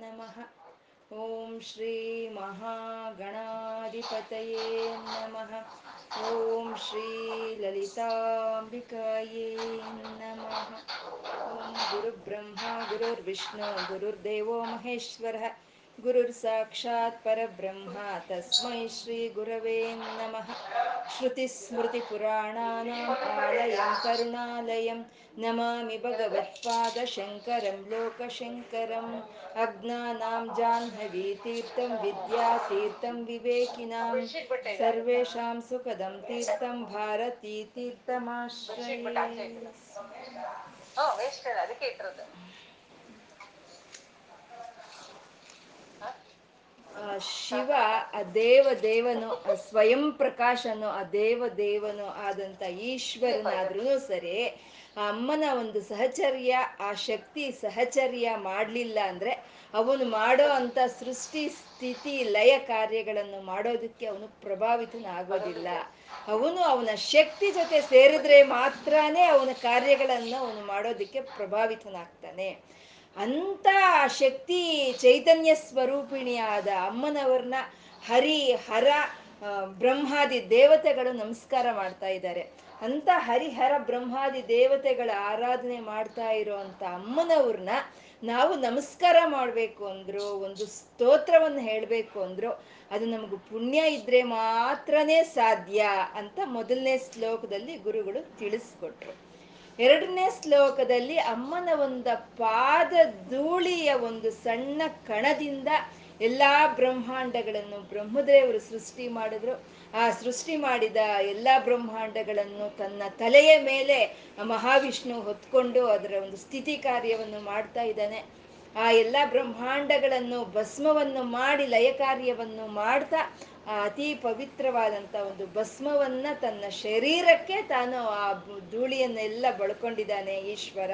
ನಮಃ. ಓಂ ಶ್ರೀ ಮಹಾಗಣಾಧಿಪತಯೇ ನಮಃ. ಓಂ ಶ್ರೀ ಲಲಿತಾಂಬಿಕಾಯೇ ನಮಃ. ಓಂ ಗುರುಬ್ರಹ್ಮ ಗುರುರ್ವಿಷ್ಣು ಗುರುರ್ದೇವೋ ಮಹೇಶ್ವರ. ಗುರುರ್ ಸಾಕ್ಷಾತ್ ಪರಬ್ರಹ್ಮ ತಸ್ಮೈ ಶ್ರೀ ಗುರವೇ ನಮಃ श्रुतिस्मृतिपुराणानाम् आलयं करुणालयं नमामि भगवत्पादशङ्करं लोकशङ्करम् अज्ञानां जाह्नवीतीर्थं विद्यातीर्थं विवेकिनां सर्वेषां सुखदं तीर्थं भारतीतीर्थमाश्रये ಶಿವ ಆ ದೇವ ದೇವನು ಆ ಸ್ವಯಂ ಪ್ರಕಾಶನು ಆ ದೇವ ದೇವನು ಆದಂತ ಈಶ್ವರನಾದ್ರೂ ಸರಿ ಆ ಅಮ್ಮನ ಒಂದು ಸಹಚರ್ಯ ಆ ಶಕ್ತಿ ಸಹಚರ್ಯ ಮಾಡಲಿಲ್ಲ ಅಂದ್ರೆ ಅವನು ಮಾಡೋ ಅಂತ ಸೃಷ್ಟಿ ಸ್ಥಿತಿ ಲಯ ಕಾರ್ಯಗಳನ್ನು ಮಾಡೋದಕ್ಕೆ ಅವನು ಪ್ರಭಾವಿತನಾಗೋದಿಲ್ಲ. ಅವನು ಅವನ ಶಕ್ತಿ ಜೊತೆ ಸೇರಿದ್ರೆ ಮಾತ್ರನೇ ಅವನ ಕಾರ್ಯಗಳನ್ನು ಅವನು ಮಾಡೋದಕ್ಕೆ ಪ್ರಭಾವಿತನಾಗ್ತಾನೆ. ಅಂತ ಶಕ್ತಿ ಚೈತನ್ಯ ಸ್ವರೂಪಿಣಿಯಾದ ಅಮ್ಮನವ್ರನ್ನ ಹರಿ, ಹರ ಬ್ರಹ್ಮಾದಿ ದೇವತೆಗಳು ನಮಸ್ಕಾರ ಮಾಡ್ತಾ ಇದ್ದಾರೆ. ಅಂತ ಹರಿಹರ ಬ್ರಹ್ಮಾದಿ ದೇವತೆಗಳ ಆರಾಧನೆ ಮಾಡ್ತಾ ಇರೋಂಥ ಅಮ್ಮನವ್ರನ್ನ ನಾವು ನಮಸ್ಕಾರ ಮಾಡಬೇಕು ಅಂದ್ರು, ಒಂದು ಸ್ತೋತ್ರವನ್ನು ಹೇಳಬೇಕು ಅಂದ್ರು, ಅದು ನಮಗೆ ಪುಣ್ಯ ಇದ್ರೆ ಮಾತ್ರನೇ ಸಾಧ್ಯ ಅಂತ ಮೊದಲನೇ ಶ್ಲೋಕದಲ್ಲಿ ಗುರುಗಳು ತಿಳಿಸ್ಕೊಟ್ರು. ಎರಡನೇ ಶ್ಲೋಕದಲ್ಲಿ ಅಮ್ಮನ ಒಂದು ಪಾದ ಧೂಳಿಯ ಒಂದು ಸಣ್ಣ ಕಣದಿಂದ ಎಲ್ಲಾ ಬ್ರಹ್ಮಾಂಡಗಳನ್ನು ಬ್ರಹ್ಮದೇವರು ಸೃಷ್ಟಿ ಮಾಡಿದ್ರು. ಆ ಸೃಷ್ಟಿ ಮಾಡಿದ ಎಲ್ಲ ಬ್ರಹ್ಮಾಂಡಗಳನ್ನು ತನ್ನ ತಲೆಯ ಮೇಲೆ ಮಹಾವಿಷ್ಣು ಹೊತ್ಕೊಂಡು ಅದರ ಒಂದು ಸ್ಥಿತಿ ಕಾರ್ಯವನ್ನು ಮಾಡ್ತಾ ಇದ್ದಾನೆ. ಆ ಎಲ್ಲ ಬ್ರಹ್ಮಾಂಡಗಳನ್ನು ಭಸ್ಮವನ್ನು ಮಾಡಿ ಲಯ ಕಾರ್ಯವನ್ನು ಮಾಡ್ತಾ ಅತಿ ಪವಿತ್ರವಾದಂಥ ಒಂದು ಭಸ್ಮವನ್ನ ತನ್ನ ಶರೀರಕ್ಕೆ ತಾನು ಆ ಧೂಳಿಯನ್ನೆಲ್ಲ ಬಳ್ಕೊಂಡಿದ್ದಾನೆ ಈಶ್ವರ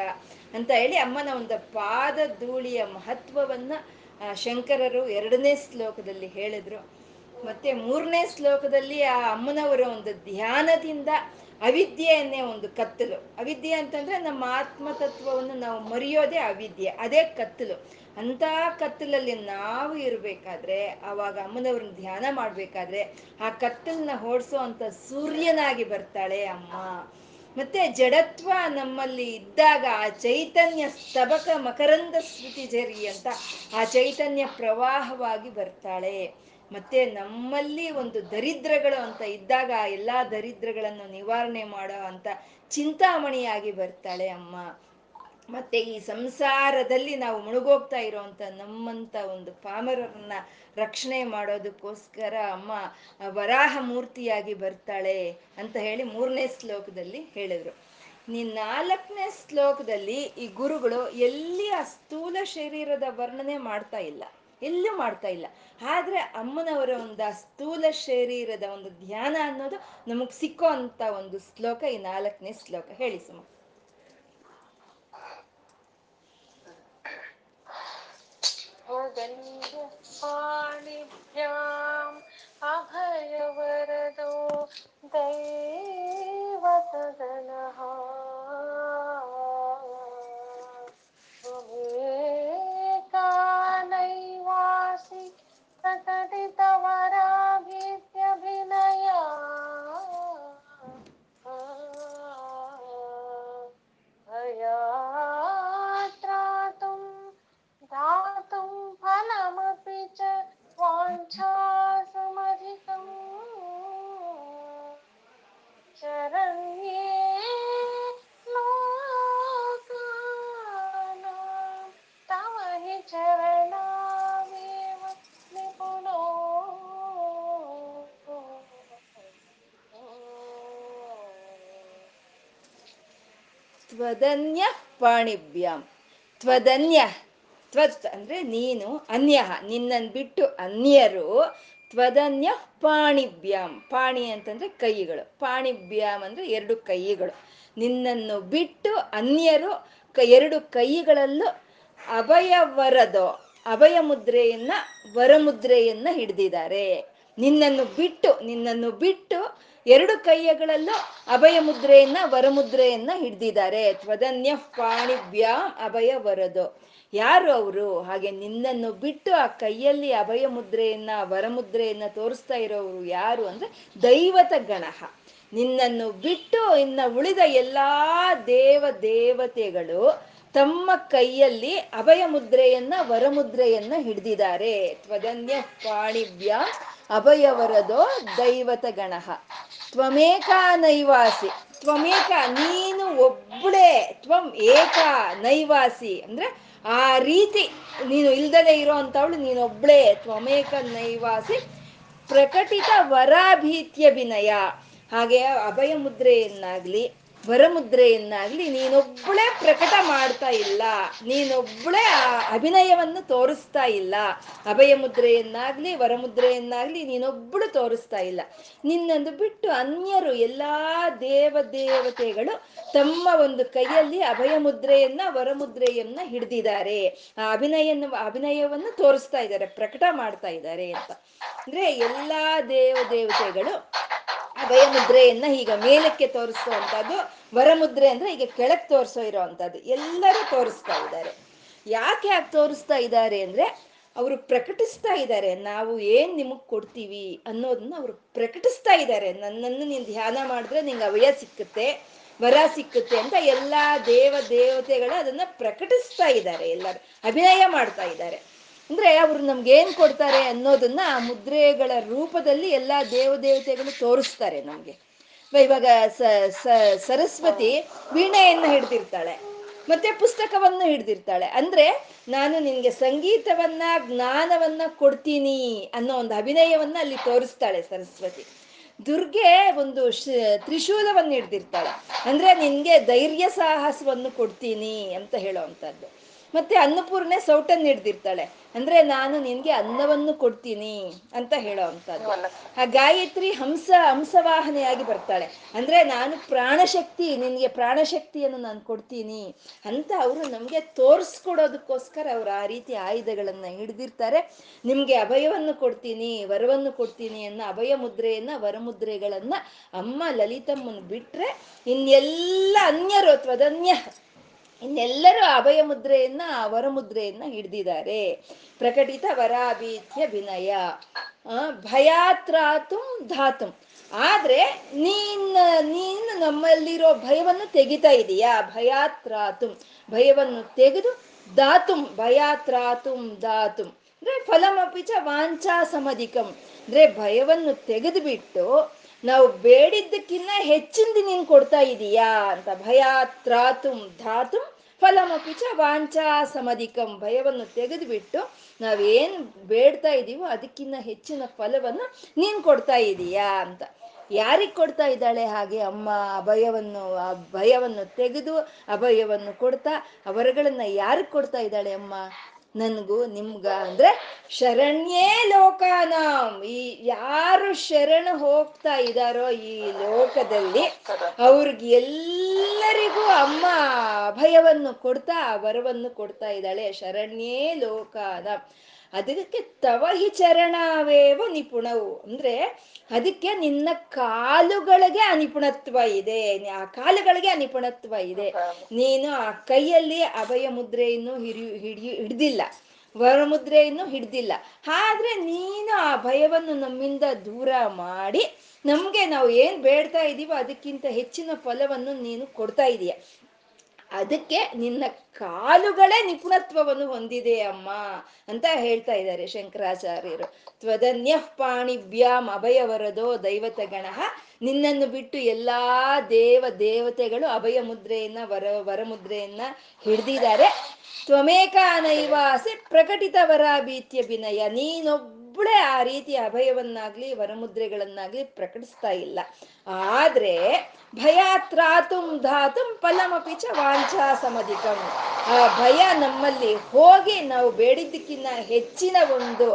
ಅಂತ ಹೇಳಿ ಅಮ್ಮನ ಒಂದು ಪಾದ ಧೂಳಿಯ ಮಹತ್ವವನ್ನ ಶಂಕರರು ಎರಡನೇ ಶ್ಲೋಕದಲ್ಲಿ ಹೇಳಿದ್ರು. ಮತ್ತೆ ಮೂರನೇ ಶ್ಲೋಕದಲ್ಲಿ ಆ ಅಮ್ಮನವರ ಒಂದು ಧ್ಯಾನದಿಂದ ಅವಿದ್ಯೆಯನ್ನೇ ಒಂದು ಕತ್ತಲು. ಅವಿದ್ಯೆ ಅಂತಂದ್ರೆ ನಮ್ಮ ಆತ್ಮತತ್ವವನ್ನು ನಾವು ಮರೆಯೋದೇ ಅವಿದ್ಯೆ, ಅದೇ ಕತ್ತಲು. ಅಂತ ಕತ್ತಲಲ್ಲಿ ನಾವು ಇರಬೇಕಾದ್ರೆ, ಆವಾಗ ಅಮ್ಮನವ್ರನ್ನ ಧ್ಯಾನ ಮಾಡ್ಬೇಕಾದ್ರೆ, ಆ ಕತ್ತಲನ್ನ ಓಡಿಸೋ ಅಂತ ಸೂರ್ಯನಾಗಿ ಬರ್ತಾಳೆ ಅಮ್ಮ. ಮತ್ತೆ ಜಡತ್ವ ನಮ್ಮಲ್ಲಿ ಇದ್ದಾಗ ಆ ಚೈತನ್ಯ ಸ್ತಬಕ ಮಕರಂದ ಸ್ಮೃತಿ ಜರಿ ಅಂತ ಆ ಚೈತನ್ಯ ಪ್ರವಾಹವಾಗಿ ಬರ್ತಾಳೆ. ಮತ್ತೆ ನಮ್ಮಲ್ಲಿ ಒಂದು ದರಿದ್ರಗಳು ಅಂತ ಇದ್ದಾಗ ಎಲ್ಲಾ ದರಿದ್ರಗಳನ್ನು ನಿವಾರಣೆ ಮಾಡೋ ಅಂತ ಚಿಂತಾಮಣಿಯಾಗಿ ಬರ್ತಾಳೆ ಅಮ್ಮ. ಮತ್ತೆ ಈ ಸಂಸಾರದಲ್ಲಿ ನಾವು ಮುಳುಗೋಗ್ತಾ ಇರೋವಂಥ ನಮ್ಮಂತ ಒಂದು ಪಾಮರರನ್ನ ರಕ್ಷಣೆ ಮಾಡೋದಕ್ಕೋಸ್ಕರ ಅಮ್ಮ ವರಾಹ ಮೂರ್ತಿಯಾಗಿ ಬರ್ತಾಳೆ ಅಂತ ಹೇಳಿ ಮೂರನೇ ಶ್ಲೋಕದಲ್ಲಿ ಹೇಳಿದ್ರು. ನೀ ನಾಲ್ಕನೇ ಶ್ಲೋಕದಲ್ಲಿ ಈ ಗುರುಗಳು ಎಲ್ಲಿ ಆ ಸ್ಥೂಲ ಶರೀರದ ವರ್ಣನೆ ಮಾಡ್ತಾ ಇಲ್ಲ. ಎಲ್ಲೂ ಮಾಡ್ತಾ ಇಲ್ಲ. ಆದ್ರೆ ಅಮ್ಮನವರ ಒಂದು ಸ್ಥೂಲ ಶರೀರದ ಒಂದು ಧ್ಯಾನ ಅನ್ನೋದು ನಮಗೆ ಸಿಕ್ಕೋ ಅಂತ ಒಂದು ಶ್ಲೋಕ ಈ ನಾಲ್ಕನೇ ಶ್ಲೋಕ. ಹೇಳಿ ಸುಮ. ಅಭಯವರದೋ ದೈ ತ್ವದನ್ಯ ಪಾಣಿಭ್ಯಾಂ. ತ್ವದನ್ಯ ತ್ವತ್ ಅಂದ್ರೆ ನೀನು ಅನ್ಯ ನಿನ್ನನ್ ಬಿಟ್ಟು ಅನ್ಯರು, ತ್ವದನ್ಯ ಪಾಣಿಭ್ಯಾಂ. ಪಾಣಿ ಅಂತಂದ್ರೆ ಕೈಗಳು. ಪಾಣಿಭ್ಯಾಂ ಅಂದ್ರೆ ಎರಡು ಕೈಗಳು. ನಿನ್ನನ್ನು ಬಿಟ್ಟು ಅನ್ಯರು ಎರಡು ಕೈಗಳಲ್ಲೂ ಅಭಯ ವರದೋ ಅಭಯ ಮುದ್ರೆಯನ್ನ ವರಮುದ್ರೆಯನ್ನ ಹಿಡ್ದಿದ್ದಾರೆ. ನಿನ್ನನ್ನು ಬಿಟ್ಟು ನಿನ್ನನ್ನು ಬಿಟ್ಟು ಎರಡು ಕೈಯಗಳಲ್ಲೂ ಅಭಯ ಮುದ್ರೆಯನ್ನ ವರಮುದ್ರೆಯನ್ನ ಹಿಡ್ದಿದ್ದಾರೆ. ತ್ವದನ್ಯ ಪಾಣಿವ್ಯ ಅಭಯ ವರದು. ಯಾರು ಅವರು? ಹಾಗೆ ನಿನ್ನನ್ನು ಬಿಟ್ಟು ಆ ಕೈಯಲ್ಲಿ ಅಭಯ ಮುದ್ರೆಯನ್ನ ವರಮುದ್ರೆಯನ್ನ ತೋರಿಸ್ತಾ ಇರೋರು ಯಾರು ಅಂದ್ರೆ ದೈವತ ಗಣಹ. ನಿನ್ನನ್ನು ಬಿಟ್ಟು ಇನ್ನ ಉಳಿದ ಎಲ್ಲಾ ದೇವ ದೇವತೆಗಳು ತಮ್ಮ ಕೈಯಲ್ಲಿ ಅಭಯ ಮುದ್ರೆಯನ್ನ ವರಮುದ್ರೆಯನ್ನ ಹಿಡ್ದಿದ್ದಾರೆ. ತ್ವದನ್ಯ ಪಾಣಿಭ್ಯ ಅಭಯವರದೋ ದೈವತ ಗಣಹ ತ್ವಮೇಕ ನೈವಾಸಿ. ತ್ವಮೇಕ ನೀನು ಒಬ್ಬಳೇ ತ್ವಂ ಏಕ ನೈವಾಸಿ. ಅಂದ್ರೆ ಆ ರೀತಿ ನೀನು ಇಲ್ದಲೇ ಇರೋ ಅಂತವಳು ನೀನೊಬ್ಳೇ ತ್ವಮೇಕ ನೈವಾಸಿ. ಪ್ರಕಟಿತ ವರಾಭೀತ್ಯ ವಿನಯ ಹಾಗೆ ಅಭಯ ಮುದ್ರೆಯನ್ನಾಗ್ಲಿ ವರಮುದ್ರೆಯನ್ನಾಗ್ಲಿ ನೀನೊಬ್ಬಳೇ ಪ್ರಕಟ ಮಾಡ್ತಾ ಇಲ್ಲ ನೀನೊಬ್ಬಳೇ ಆ ಅಭಿನಯವನ್ನು ತೋರಿಸ್ತಾ ಇಲ್ಲ. ಅಭಯ ಮುದ್ರೆಯನ್ನಾಗ್ಲಿ ವರಮುದ್ರೆಯನ್ನಾಗ್ಲಿ ನೀನೊಬ್ಬಳು ತೋರಿಸ್ತಾ ಇಲ್ಲ. ನಿನ್ನೊಂದು ಬಿಟ್ಟು ಅನ್ಯರು ಎಲ್ಲಾ ದೇವ ದೇವತೆಗಳು ತಮ್ಮ ಒಂದು ಕೈಯಲ್ಲಿ ಅಭಯ ಮುದ್ರೆಯನ್ನ ವರಮುದ್ರೆಯನ್ನ ಹಿಡ್ದಿದ್ದಾರೆ. ಆ ಅಭಿನಯನ ಅಭಿನಯವನ್ನು ತೋರಿಸ್ತಾ ಇದ್ದಾರೆ, ಪ್ರಕಟ ಮಾಡ್ತಾ ಇದ್ದಾರೆ ಅಂತ. ಅಂದ್ರೆ ಎಲ್ಲಾ ದೇವ ದೇವತೆಗಳು ಅಭಯ ಮುದ್ರೆಯನ್ನ ಈಗ ಮೇಲಕ್ಕೆ ತೋರಿಸುವಂತದ್ದು ವರಮುದ್ರೆ ಅಂದ್ರೆ ಈಗ ಕೆಳಕ್ಕೆ ತೋರಿಸೋ ಇರೋವಂಥದ್ದು, ಎಲ್ಲರೂ ತೋರಿಸ್ತಾ ಇದ್ದಾರೆ. ಯಾಕೆ ಯಾಕೆ ತೋರಿಸ್ತಾ ಇದ್ದಾರೆ ಅಂದ್ರೆ, ಅವರು ಪ್ರಕಟಿಸ್ತಾ ಇದ್ದಾರೆ, ನಾವು ಏನ್ ನಿಮಗ್ ಕೊಡ್ತೀವಿ ಅನ್ನೋದನ್ನ ಅವರು ಪ್ರಕಟಿಸ್ತಾ ಇದ್ದಾರೆ. ನನ್ನನ್ನು ನೀನ್ ಧ್ಯಾನ ಮಾಡಿದ್ರೆ ನಿಂಗೆ ಅವಯ ಸಿಕ್ಕುತ್ತೆ, ವರ ಸಿಕ್ಕುತ್ತೆ ಅಂತ ಎಲ್ಲಾ ದೇವ ದೇವತೆಗಳು ಅದನ್ನ ಪ್ರಕಟಿಸ್ತಾ ಇದ್ದಾರೆ ಎಲ್ಲರೂ, ಅಭಿನಯ ಮಾಡ್ತಾ ಇದ್ದಾರೆ. ಅಂದ್ರೆ ಅವ್ರು ನಮ್ಗೆ ಏನ್ ಕೊಡ್ತಾರೆ ಅನ್ನೋದನ್ನ ಆ ಮುದ್ರೆಗಳ ರೂಪದಲ್ಲಿ ಎಲ್ಲಾ ದೇವದೇವತೆಗಳು ತೋರಿಸ್ತಾರೆ ನಮ್ಗೆ. ಇವಾಗ ಸರಸ್ವತಿ ವೀಣೆಯನ್ನು ಹಿಡ್ದಿರ್ತಾಳೆ, ಮತ್ತೆ ಪುಸ್ತಕವನ್ನು ಹಿಡ್ದಿರ್ತಾಳೆ. ಅಂದ್ರೆ ನಾನು ನಿನ್ಗೆ ಸಂಗೀತವನ್ನ, ಜ್ಞಾನವನ್ನ ಕೊಡ್ತೀನಿ ಅನ್ನೋ ಒಂದು ಅಭಿನಯವನ್ನ ಅಲ್ಲಿ ತೋರಿಸ್ತಾಳೆ ಸರಸ್ವತಿ. ದುರ್ಗೆ ಒಂದು ತ್ರಿಶೂಲವನ್ನು ಹಿಡ್ದಿರ್ತಾಳೆ. ಅಂದ್ರೆ ನಿನ್ಗೆ ಧೈರ್ಯ ಸಾಹಸವನ್ನು ಕೊಡ್ತೀನಿ ಅಂತ ಹೇಳೋವಂಥದ್ದು ಮತ್ತೆ ಅನ್ನಪೂರ್ಣೆ ಸೌಟನ್ನು ಹಿಡ್ದಿರ್ತಾಳೆ. ಅಂದ್ರೆ ನಾನು ನಿನ್ಗೆ ಅನ್ನವನ್ನು ಕೊಡ್ತೀನಿ ಅಂತ ಹೇಳೋ ಅಂತದ್ದು ಆ ಗಾಯತ್ರಿ ಹಂಸ, ಹಂಸವಾಹನೆಯಾಗಿ ಬರ್ತಾಳೆ. ಅಂದ್ರೆ ನಾನು ಪ್ರಾಣಶಕ್ತಿ, ನಿನ್ಗೆ ಪ್ರಾಣಶಕ್ತಿಯನ್ನು ನಾನು ಕೊಡ್ತೀನಿ ಅಂತ ಅವರು ನಮ್ಗೆ ತೋರಿಸ್ಕೊಡೋದಕ್ಕೋಸ್ಕರ ಅವ್ರು ಆ ರೀತಿ ಆಯುಧಗಳನ್ನ ಹಿಡ್ದಿರ್ತಾರೆ. ನಿಮ್ಗೆ ಅಭಯವನ್ನು ಕೊಡ್ತೀನಿ, ವರವನ್ನು ಕೊಡ್ತೀನಿ ಅನ್ನೋ ಅಭಯ ಮುದ್ರೆಯನ್ನ ವರಮುದ್ರೆಗಳನ್ನ ಅಮ್ಮ ಲಲಿತಮ್ಮನ್ ಬಿಟ್ರೆ ಇನ್ನೆಲ್ಲ ಅನ್ಯರು ತ್ವದನ್ಯ ಇನ್ನೆಲ್ಲರೂ ಅಭಯ ಮುದ್ರೆಯನ್ನ ವರಮುದ್ರೆಯನ್ನ ಹಿಡ್ದಿದ್ದಾರೆ. ಪ್ರಕಟಿತ ವರಾಭೀತ್ಯ ವಿನಯ. ಭಯಾತ್ರಾತು ಧಾತುಂ. ಆದ್ರೆ ನೀನ್, ನೀನು ನಮ್ಮಲ್ಲಿರೋ ಭಯವನ್ನು ತೆಗಿತಾ ಇದೀಯಾ? ಭಯಾತ್ರಾತುಂ. ಭಯವನ್ನು ತೆಗೆದು ದಾತುಂ ಭಯಾತ್ರಾತುಂ ಧಾತುಂ. ಅಂದ್ರೆ ಫಲಮಪಿಚ ವಾಂಚಾ ಸಮಧಿಕಂ ಅಂದ್ರೆ ಭಯವನ್ನು ತೆಗೆದು ಬಿಟ್ಟು ನಾವು ಬೇಡಿದ್ದಕ್ಕಿನ್ನ ಹೆಚ್ಚಿಂದ ನೀನ್ ಕೊಡ್ತಾ ಇದೀಯಾ ಅಂತ ಭಯಾತ್ರಾತುಂ ಧಾತುಂ ಫಲಮಪಿಚ ವಾಂಚಾ ಸಮಧಿಕಂ ಭಯವನ್ನು ತೆಗೆದುಬಿಟ್ಟು ನಾವೇನ್ ಬೇಡ್ತಾ ಇದೀವೋ ಅದಕ್ಕಿನ್ನ ಹೆಚ್ಚಿನ ಫಲವನ್ನು ನೀನ್ ಕೊಡ್ತಾ ಇದೀಯಾ ಅಂತ. ಯಾರಿಗ್ ಕೊಡ್ತಾ ಇದ್ದಾಳೆ ಹಾಗೆ ಅಮ್ಮ ಅಭಯವನ್ನು, ಆ ಭಯವನ್ನು ತೆಗೆದು ಅಭಯವನ್ನು ಕೊಡ್ತಾ ಅವರಗಳನ್ನ ಯಾರಿಗ್ ಕೊಡ್ತಾ ಇದ್ದಾಳೆ ಅಮ್ಮ? ನನ್ಗೂ ನಿಮ್ಗ ಅಂದ್ರೆ ಶರಣ್ಯೇ ಲೋಕಾನಾಂ. ಈ ಯಾರು ಶರಣ ಹೋಗ್ತಾ ಇದಾರೋ ಈ ಲೋಕದಲ್ಲಿ ಅವ್ರಿಗೆ ಎಲ್ಲರಿಗೂ ಅಮ್ಮ ಅಭಯವನ್ನು ಕೊಡ್ತಾ, ವರವನ್ನು ಕೊಡ್ತಾ ಇದ್ದಾಳೆ ಶರಣ್ಯೇ ಲೋಕಾನಾಂ. ಅದಕ್ಕೆ ತವ ಹಿ ಚರಣವೇವ ನಿಪುಣವು. ಅಂದ್ರೆ ಅದಕ್ಕೆ ನಿನ್ನ ಕಾಲುಗಳಿಗೆ ಆ ನಿಪುಣತ್ವ ಇದೆ ಆ ಕಾಲುಗಳಿಗೆ ಆ ನಿಪುಣತ್ವ ಇದೆ ನೀನು ಆ ಕೈಯಲ್ಲಿ ಅಭಯ ಮುದ್ರೆಯನ್ನು ಹಿಡಿ ಹಿಡಿಯು ಹಿಡ್ದಿಲ್ಲ. ವರಮುದ್ರೆಯನ್ನು ಹಿಡ್ದಿಲ್ಲ. ಆದ್ರೆ ನೀನು ಆ ಭಯವನ್ನು ನಮ್ಮಿಂದ ದೂರ ಮಾಡಿ ನಮ್ಗೆ ನಾವು ಏನ್ ಬೇಡ್ತಾ ಇದೀವೋ ಅದಕ್ಕಿಂತ ಹೆಚ್ಚಿನ ಫಲವನ್ನು ನೀನು ಕೊಡ್ತಾ ಇದೀಯ. ಅದಕ್ಕೆ ನಿನ್ನ ಕಾಲುಗಳೇ ನಿಪುಣತ್ವವನ್ನು ಹೊಂದಿದೆ ಅಮ್ಮ ಅಂತ ಹೇಳ್ತಾ ಇದ್ದಾರೆ ಶಂಕರಾಚಾರ್ಯರು. ತ್ವದನ್ಯ ಪಾಣಿಭ್ಯಾಮ್ ಅಭಯವರದೋ ದೈವತ ಗಣ ನಿನ್ನನ್ನು ಬಿಟ್ಟು ಎಲ್ಲಾ ದೇವ ದೇವತೆಗಳು ಅಭಯ ಮುದ್ರೆಯನ್ನ ವರ ವರಮುದ್ರೆಯನ್ನ ಹಿಡ್ದಿದ್ದಾರೆ. ತ್ವಮೇಕ ನೈವಾಸೆ ಪ್ರಕಟಿತ ವರಾಭೀತ್ಯ ವಿನಯ. ನೀನೊಬ್ಬಳೇ ಆ ರೀತಿ ಅಭಯವನ್ನಾಗ್ಲಿ, ವರಮುದ್ರೆಗಳನ್ನಾಗ್ಲಿ ಪ್ರಕಟಿಸ್ತಾ ಇಲ್ಲ. ಆದ್ರೆ ಭಯಾತ್ರಾತುಂ ಧಾತುಂ ಫಲಮಪಿ ಚ ವಾಂಛಾ ಸಮಧಿಕಂ. ಆ ಭಯ ನಮ್ಮಲ್ಲಿ ಹೋಗಿ ನಾವು ಬೇಡಿದ್ದಕ್ಕಿನ್ನ ಹೆಚ್ಚಿನ ಒಂದು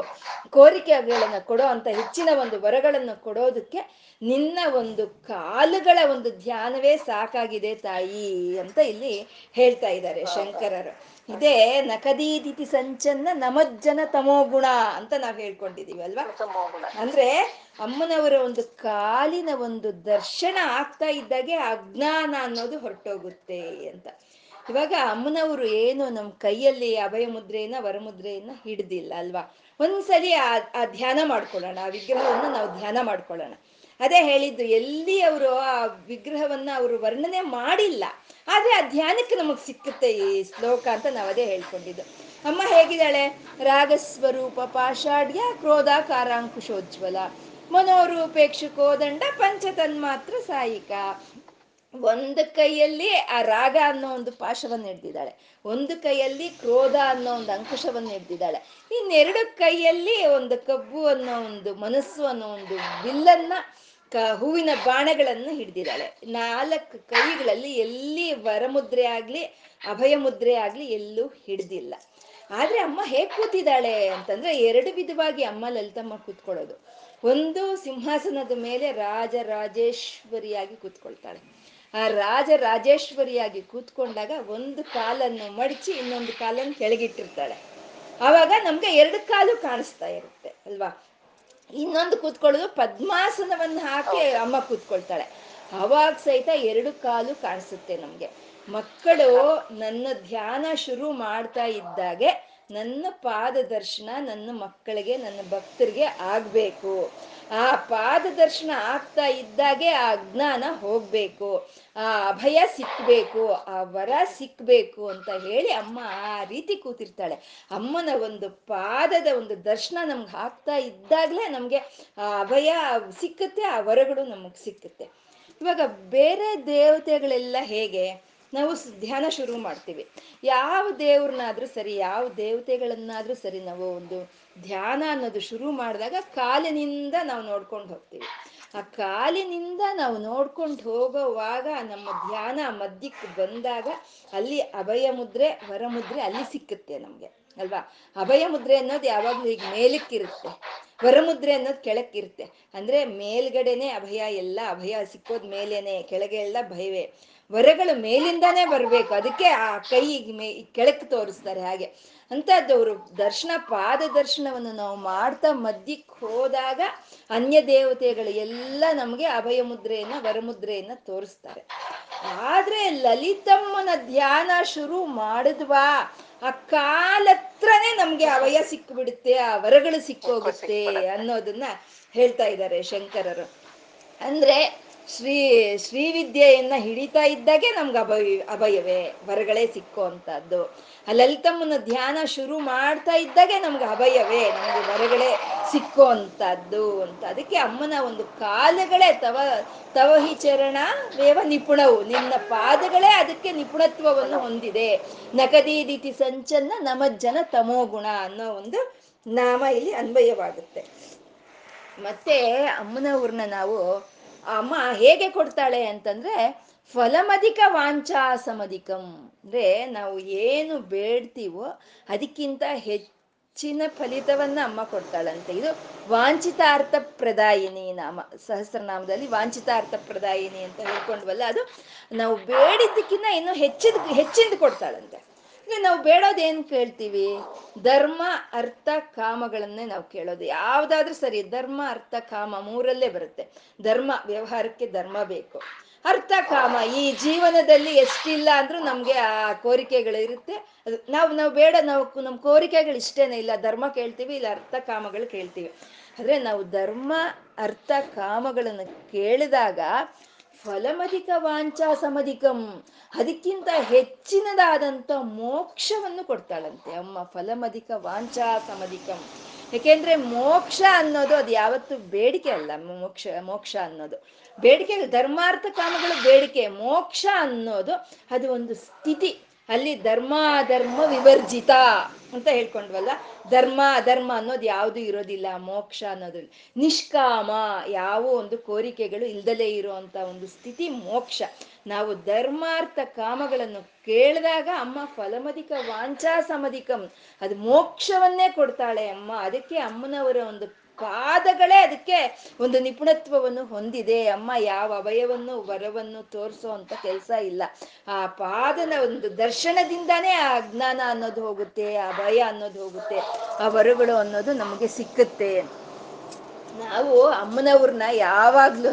ಕೋರಿಕೆಗಳನ್ನ ಕೊಡೋ ಅಂತ ಹೆಚ್ಚಿನ ಒಂದು ವರಗಳನ್ನು ಕೊಡೋದಕ್ಕೆ ನಿನ್ನ ಒಂದು ಕಾಲುಗಳ ಒಂದು ಧ್ಯಾನವೇ ಸಾಕಾಗಿದೆ ತಾಯಿ ಅಂತ ಇಲ್ಲಿ ಹೇಳ್ತಾ ಇದ್ದಾರೆ ಶಂಕರರು. ಇದೇ ನಕದೀದಿತಿ ಸಂಚನ್ನ ನಮಜ್ಜನ ತಮೋಗುಣ ಅಂತ ನಾವ್ ಹೇಳ್ಕೊಂಡಿದೀವಿ ಅಲ್ವಾ? ಅಂದ್ರೆ ಅಮ್ಮನವರ ಒಂದು ಕಾಲಿನ ಒಂದು ದರ್ಶನ ಆಗ್ತಾ ಇದ್ದಾಗೆ ಅಜ್ಞಾನ ಅನ್ನೋದು ಹೊರಟೋಗುತ್ತೆ ಅಂತ. ಇವಾಗ ಅಮ್ಮನವರು ಏನು ನಮ್ಮ ಕೈಯಲ್ಲಿ ಅಭಯ ಮುದ್ರೆಯನ್ನ ವರಮುದ್ರೆಯನ್ನ ಹಿಡ್ದಿಲ್ಲ ಅಲ್ವಾ? ಒಂದ್ಸಲಿ ಆ ಧ್ಯಾನ ಮಾಡ್ಕೊಳ್ಳೋಣ, ಆ ವಿಗ್ರಹವನ್ನು ನಾವು ಧ್ಯಾನ ಮಾಡ್ಕೊಳ್ಳೋಣ. ಅದೇ ಹೇಳಿದ್ದು ಎಲ್ಲಿ ಅವರು ಆ ವಿಗ್ರಹವನ್ನ ಅವರು ವರ್ಣನೆ ಮಾಡಿಲ್ಲ, ಆದ್ರೆ ಆ ಧ್ಯಾನಕ್ಕೆ ನಮಗ್ ಸಿಕ್ಕುತ್ತೆ ಈ ಶ್ಲೋಕ ಅಂತ ನಾವು ಅದೇ ಹೇಳ್ಕೊಂಡಿದ್ದು. ಅಮ್ಮ ಹೇಗಿದ್ದಾಳೆ? ರಾಗಸ್ವರೂಪ ಪಾಷಾಢ್ಯ ಕ್ರೋಧ ಕಾರಾಂಕುಶೋಜ್ವಲ ದಂಡ ಪಂಚತನ್ಮಾತ್ರ ಸಾಯಿಕ. ಒಂದು ಕೈಯಲ್ಲಿ ಆ ರಾಗ ಅನ್ನೋ ಒಂದು ಪಾಶವನ್ನು ಹಿಡ್ದಿದ್ದಾಳೆ. ಒಂದು ಕೈಯಲ್ಲಿ ಕ್ರೋಧ ಅನ್ನೋ ಒಂದು ಅಂಕುಶವನ್ನು ಹಿಡ್ದಿದ್ದಾಳೆ. ಇನ್ನೆರಡು ಕೈಯಲ್ಲಿ ಒಂದು ಕಬ್ಬು ಅನ್ನೋ ಒಂದು ಮನಸ್ಸು ಅನ್ನೋ ಒಂದು ಬಿಲ್ಲನ್ನ ಕ ಹೂವಿನ ಬಾಣಗಳನ್ನು ಹಿಡ್ದಿದ್ದಾಳೆ. ನಾಲ್ಕು ಕೈಗಳಲ್ಲಿ ಎಲ್ಲಿ ವರಮುದ್ರೆ ಆಗ್ಲಿ ಅಭಯ ಮುದ್ರೆ ಆಗ್ಲಿ ಎಲ್ಲೂ ಹಿಡ್ದಿಲ್ಲ. ಆದ್ರೆ ಅಮ್ಮ ಹೇಗೆ ಕೂತಿದ್ದಾಳೆ ಅಂತಂದ್ರೆ ಎರಡು ವಿಧವಾಗಿ ಅಮ್ಮ ಲಲಿತಮ್ಮ ಕೂತ್ಕೊಳ್ಳೋದು. ಒಂದು ಸಿಂಹಾಸನದ ಮೇಲೆ ರಾಜರಾಜೇಶ್ವರಿಯಾಗಿ ಕೂತ್ಕೊಳ್ತಾಳೆ. ಆ ರಾಜ ರಾಜೇಶ್ವರಿಯಾಗಿ ಕೂತ್ಕೊಂಡಾಗ ಒಂದು ಕಾಲನ್ನು ಮಡಚಿ ಇನ್ನೊಂದು ಕಾಲನ್ನು ಕೆಳಗಿಟ್ಟಿರ್ತಾಳೆ. ಆವಾಗ ನಮ್ಗೆ ಎರಡು ಕಾಲು ಕಾಣಿಸ್ತಾ ಇರುತ್ತೆ, ಅಲ್ವಾ? ಇನ್ನೊಂದು ಕೂತ್ಕೊಳ್ಳೋದು ಪದ್ಮಾಸನವನ್ನು ಹಾಕಿ ಅಮ್ಮ ಕೂತ್ಕೊಳ್ತಾಳೆ. ಅವಾಗ ಸಹಿತ ಎರಡು ಕಾಲು ಕಾಣಿಸುತ್ತೆ ನಮ್ಗೆ. ಮಕ್ಕಳು ನನ್ನ ಧ್ಯಾನ ಶುರು ಮಾಡ್ತಾ ಇದ್ದಾಗೆ ನನ್ನ ಪಾದ ದರ್ಶನ ನನ್ನ ಮಕ್ಕಳಿಗೆ, ನನ್ನ ಭಕ್ತರಿಗೆ ಆಗ್ಬೇಕು. ಆ ಪಾದ ದರ್ಶನ ಆಗ್ತಾ ಇದ್ದಾಗೆ ಆ ಅಜ್ಞಾನ ಹೋಗ್ಬೇಕು. ಆ ಅಭಯ ಸಿಕ್ಬೇಕು, ಆ ವರ ಸಿಕ್ಬೇಕು ಅಂತ ಹೇಳಿ ಅಮ್ಮ ಆ ರೀತಿ ಕೂತಿರ್ತಾಳೆ. ಅಮ್ಮನ ಒಂದು ಪಾದದ ಒಂದು ದರ್ಶನ ನಮ್ಗೆ ಆಗ್ತಾ ಇದ್ದಾಗ್ಲೇ ನಮ್ಗೆ ಆ ಅಭಯ ಸಿಕ್ಕುತ್ತೆ, ಆ ವರಗಳು ನಮಗೆ ಸಿಕ್ಕುತ್ತೆ. ಇವಾಗ ಬೇರೆ ದೇವತೆಗಳೆಲ್ಲ ಹೇಗೆ? ನಾವು ಧ್ಯಾನ ಶುರು ಮಾಡ್ತೀವಿ. ಯಾವ ದೇವ್ರನ್ನಾದ್ರೂ ಸರಿ, ಯಾವ ದೇವತೆಗಳನ್ನಾದ್ರೂ ಸರಿ ನಾವು ಒಂದು ಧ್ಯಾನ ಅನ್ನೋದು ಶುರು ಮಾಡಿದಾಗ ಕಾಲಿನಿಂದ ನಾವು ನೋಡ್ಕೊಂಡು ಹೋಗ್ತೀವಿ. ಆ ಕಾಲಿನಿಂದ ನಾವು ನೋಡ್ಕೊಂಡು ಹೋಗೋವಾಗ ನಮ್ಮ ಧ್ಯಾನ ಮಧ್ಯಕ್ಕೆ ಬಂದಾಗ ಅಲ್ಲಿ ಅಭಯ ಮುದ್ರೆ ವರಮುದ್ರೆ ಅಲ್ಲಿ ಸಿಕ್ಕುತ್ತೆ ನಮ್ಗೆ, ಅಲ್ವಾ? ಅಭಯ ಮುದ್ರೆ ಅನ್ನೋದು ಯಾವಾಗ್ಲೂ ಈಗ ಮೇಲಕ್ಕಿರುತ್ತೆ. ವರಮುದ್ರೆ ಅನ್ನೋದು ಕೆಳಕ್ಕಿರುತ್ತೆ. ಅಂದ್ರೆ ಮೇಲ್ಗಡೆನೆ ಅಭಯ, ಎಲ್ಲ ಅಭಯ ಸಿಕ್ಕೋದ್ ಮೇಲೇನೆ, ಕೆಳಗೆ ಎಲ್ಲ ಭಯವೇ. ವರಗಳು ಮೇಲಿಂದಾನೇ ಬರ್ಬೇಕು. ಅದಕ್ಕೆ ಆ ಕೈ ಮೇ ಕೆಳಕ್ಕೆ ತೋರಿಸ್ತಾರೆ ಹಾಗೆ. ಅಂತದ್ದವರು ದರ್ಶನ, ಪಾದ ದರ್ಶನವನ್ನು ನಾವು ಮಾಡ್ತಾ ಮಧ್ಯಕ್ಕೆ ಹೋದಾಗ ಅನ್ಯ ದೇವತೆಗಳು ಎಲ್ಲ ನಮಗೆ ಅಭಯ ಮುದ್ರೆಯನ್ನ ವರಮುದ್ರೆಯನ್ನ ತೋರಿಸ್ತಾರೆ. ಆದ್ರೆ ಲಲಿತಮ್ಮನ ಧ್ಯಾನ ಶುರು ಮಾಡಿದ್ವಾ? ಆ ಕಾಲತ್ರನೇ ನಮ್ಗೆ ಅಭಯ ಸಿಕ್ಬಿಡುತ್ತೆ, ಆ ವರಗಳು ಸಿಕ್ಕೋಗುತ್ತೆ ಅನ್ನೋದನ್ನ ಹೇಳ್ತಾ ಇದ್ದಾರೆ ಶಂಕರರು. ಅಂದ್ರೆ ಶ್ರೀ, ಶ್ರೀವಿದ್ಯೆಯನ್ನ ಹಿಡಿತಾ ಇದ್ದಾಗೆ ನಮ್ಗೆ ಅಭಯ, ಅಭಯವೇ, ವರಗಳೇ ಸಿಕ್ಕೋ ಅಂತದ್ದು. ಆ ಲಲಿತಮ್ಮನ ಧ್ಯಾನ ಶುರು ಮಾಡ್ತಾ ಇದ್ದಾಗೆ ನಮ್ಗೆ ಅಭಯವೇ, ನಮ್ಗೆ ವರಗಳೇ ಸಿಕ್ಕೋ ಅಂತದ್ದು ಅಂತ. ಅದಕ್ಕೆ ಅಮ್ಮನ ಒಂದು ಕಾಲುಗಳೇ, ತವ, ತವಹಿ ಚರಣ ವೇವ ನಿಪುಣವು, ನಿನ್ನ ಪಾದಗಳೇ ಅದಕ್ಕೆ ನಿಪುಣತ್ವವನ್ನು ಹೊಂದಿದೆ. ನಕದೀದಿತಿ ಸಂಚನ್ನ ನಮಜ್ಜನ ತಮೋಗುಣ ಅನ್ನೋ ಒಂದು ನಾಮ ಇಲ್ಲಿ ಅನ್ವಯವಾಗುತ್ತೆ. ಮತ್ತೆ ಅಮ್ಮನವ್ರನ್ನ ನಾವು ಅಮ್ಮ ಹೇಗೆ ಕೊಡ್ತಾಳೆ ಅಂತಂದ್ರೆ ಫಲಮಧಿಕ ವಾಂಚಾಸಮಧಿಕಂ ಅಂದ್ರೆ ನಾವು ಏನು ಬೇಡ್ತೀವೋ ಅದಕ್ಕಿಂತ ಹೆಚ್ಚಿನ ಫಲಿತವನ್ನ ಅಮ್ಮ ಕೊಡ್ತಾಳಂತೆ. ಇದು ವಾಂಛಿತಾರ್ಥ ಪ್ರದಾಯಿನಿ ನಾಮ, ಸಹಸ್ರನಾಮದಲ್ಲಿ ವಾಂಛಿತಾರ್ಥ ಪ್ರದಾಯಿನಿ ಅಂತ ಹೇಳ್ಕೊಂಡ್ವಲ್ಲ, ಅದು ನಾವು ಬೇಡಿದ್ದಕ್ಕಿಂತ ಇನ್ನು ಹೆಚ್ಚಿದ, ಹೆಚ್ಚಿಂದ ಕೊಡ್ತಾಳಂತೆ. ಅಂದ್ರೆ ನಾವು ಬೇಡೋದೇನ್ ಕೇಳ್ತೀವಿ? ಧರ್ಮ, ಅರ್ಥ, ಕಾಮಗಳನ್ನೇ ನಾವು ಕೇಳೋದು. ಯಾವ್ದಾದ್ರೂ ಸರಿ, ಧರ್ಮ, ಅರ್ಥ, ಕಾಮ ಮೂರಲ್ಲೇ ಬರುತ್ತೆ. ಧರ್ಮ, ವ್ಯವಹಾರಕ್ಕೆ ಧರ್ಮ ಬೇಕು. ಅರ್ಥ, ಕಾಮ, ಈ ಜೀವನದಲ್ಲಿ ಎಷ್ಟಿಲ್ಲ ಅಂದ್ರೂ ನಮ್ಗೆ ಆ ಕೋರಿಕೆಗಳಿರುತ್ತೆ ಅದು ನಾವು ನಾವು ಬೇಡ, ನಾವು ನಮ್ಮ ಕೋರಿಕೆಗಳು ಇಷ್ಟೇನೆ ಇಲ್ಲ. ಧರ್ಮ ಕೇಳ್ತೀವಿ, ಇಲ್ಲ ಅರ್ಥ, ಕಾಮಗಳು ಕೇಳ್ತೀವಿ. ಆದ್ರೆ ನಾವು ಧರ್ಮ, ಅರ್ಥ, ಕಾಮಗಳನ್ನು ಕೇಳಿದಾಗ ಫಲಮಧಿಕ ವಾಂಚಾ ಸಮಧಿಕಂ. ಅದಕ್ಕಿಂತ ಹೆಚ್ಚಿನದಾದಂಥ ಮೋಕ್ಷವನ್ನು ಕೊಡ್ತಾಳಂತೆ ಅಮ್ಮ ಫಲಮಧಿಕ ವಾಂಚಾ ಸಮಧಿಕಂ. ಯಾಕೆಂದ್ರೆ ಮೋಕ್ಷ ಅನ್ನೋದು ಅದು ಯಾವತ್ತು ಬೇಡಿಕೆ ಅಲ್ಲ ಮೋಕ್ಷ ಮೋಕ್ಷ ಅನ್ನೋದು. ಬೇಡಿಕೆ, ಧರ್ಮಾರ್ಥ ಕಾಮಗಳು ಬೇಡಿಕೆ. ಮೋಕ್ಷ ಅನ್ನೋದು ಅದು ಒಂದು ಸ್ಥಿತಿ. ಅಲ್ಲಿ ಧರ್ಮ ಅಧರ್ಮ ವಿವರ್ಜಿತ ಅಂತ ಹೇಳ್ಕೊಂಡ್ವಲ್ಲ? ಧರ್ಮ, ಅಧರ್ಮ ಅನ್ನೋದು ಯಾವುದು ಇರೋದಿಲ್ಲ, ಮೋಕ್ಷ ಅನ್ನೋದು ನಿಷ್ಕಾಮ ಯಾವ ಒಂದು ಕೋರಿಕೆಗಳು ಇಲ್ದಲೇ ಇರುವಂತ ಒಂದು ಸ್ಥಿತಿ ಮೋಕ್ಷ. ನಾವು ಧರ್ಮಾರ್ಥ ಕಾಮಗಳನ್ನು ಕೇಳಿದಾಗ, ಅಮ್ಮ ಫಲಮದಿಕ ವಾಂಚಾ ಸಮಧಿಕಂ ಅದು ಮೋಕ್ಷವನ್ನೇ ಕೊಡ್ತಾಳೆ ಅಮ್ಮ. ಅದಕ್ಕೆ ಅಮ್ಮನವರ ಒಂದು ಪಾದಗಳೇ ಅದಕ್ಕೆ ಒಂದು ನಿಪುಣತ್ವವನ್ನು ಹೊಂದಿದೆ. ಅಮ್ಮ ಯಾವ ಅಭಯವನ್ನು ವರವನ್ನು ತೋರಿಸೋ ಅಂತ ಕೆಲಸ ಇಲ್ಲ. ಆ ಪಾದನ ಒಂದು ದರ್ಶನದಿಂದಾನೇ ಆ ಅಜ್ಞಾನ ಅನ್ನೋದು ಹೋಗುತ್ತೆ, ಆ ಭಯ ಅನ್ನೋದು ಹೋಗುತ್ತೆ, ಆ ವರಗಳು ಅನ್ನೋದು ನಮಗೆ ಸಿಕ್ಕುತ್ತೆ. ನಾವು ಅಮ್ಮನವ್ರನ್ನ ಯಾವಾಗ್ಲೂ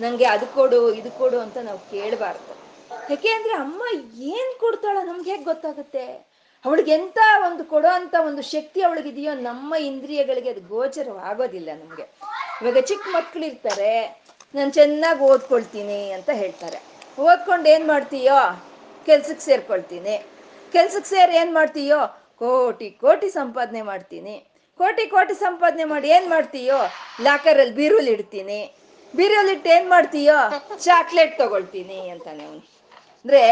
ನಂಗೆ ಅದು ಕೊಡು, ಇದು ಕೊಡು ಅಂತ ನಾವು ಕೇಳಬಾರ್ದು. ಯಾಕೆ ಅಂದ್ರೆ ಅಮ್ಮ ಏನ್ ಕೊಡ್ತಾಳ ನಮ್ಗೆ ಗೊತ್ತಾಗುತ್ತೆ? ಅವಳಿಗೆ ಎಂತ ಒಂದು ಕೊಡೋ ಅಂತ ಒಂದು ಶಕ್ತಿ ಅವಳಿಗಿದೆಯೋ ನಮ್ಮ ಇಂದ್ರಿಯಗಳಿಗೆ ಅದು ಗೋಚರವಾಗೋದಿಲ್ಲ ನಮ್ಗೆ. ಇವಾಗ ಚಿಕ್ಕ ಮಕ್ಳು ಇರ್ತಾರೆ ನಾನು ಚೆನ್ನಾಗಿ ಓದ್ಕೊಳ್ತೀನಿ ಅಂತ ಹೇಳ್ತಾರೆ. ಓದ್ಕೊಂಡು ಏನ್ ಮಾಡ್ತೀಯೋ? ಕೆಲ್ಸಕ್ಕೆ ಸೇರ್ಕೊಳ್ತೀನಿ. ಕೆಲ್ಸಕ್ಕೆ ಸೇರಿ ಏನ್ ಮಾಡ್ತೀಯೋ? ಕೋಟಿ ಕೋಟಿ ಸಂಪಾದನೆ ಮಾಡ್ತೀನಿ. ಕೋಟಿ ಕೋಟಿ ಸಂಪಾದನೆ ಮಾಡಿ ಏನ್ ಮಾಡ್ತೀಯೋ? ಲಾಕರಲ್ಲಿ ಬೀರುಲ್ ಇಡ್ತೀನಿ. ಬೀರುಲ್ ಇಟ್ಟು ಏನ್ ಮಾಡ್ತೀಯೋ? ಚಾಕ್ಲೇಟ್ ತಗೊಳ್ತೀನಿ ಅಂತಾನೆ ಅವನು. ಅಂದ್ರೆ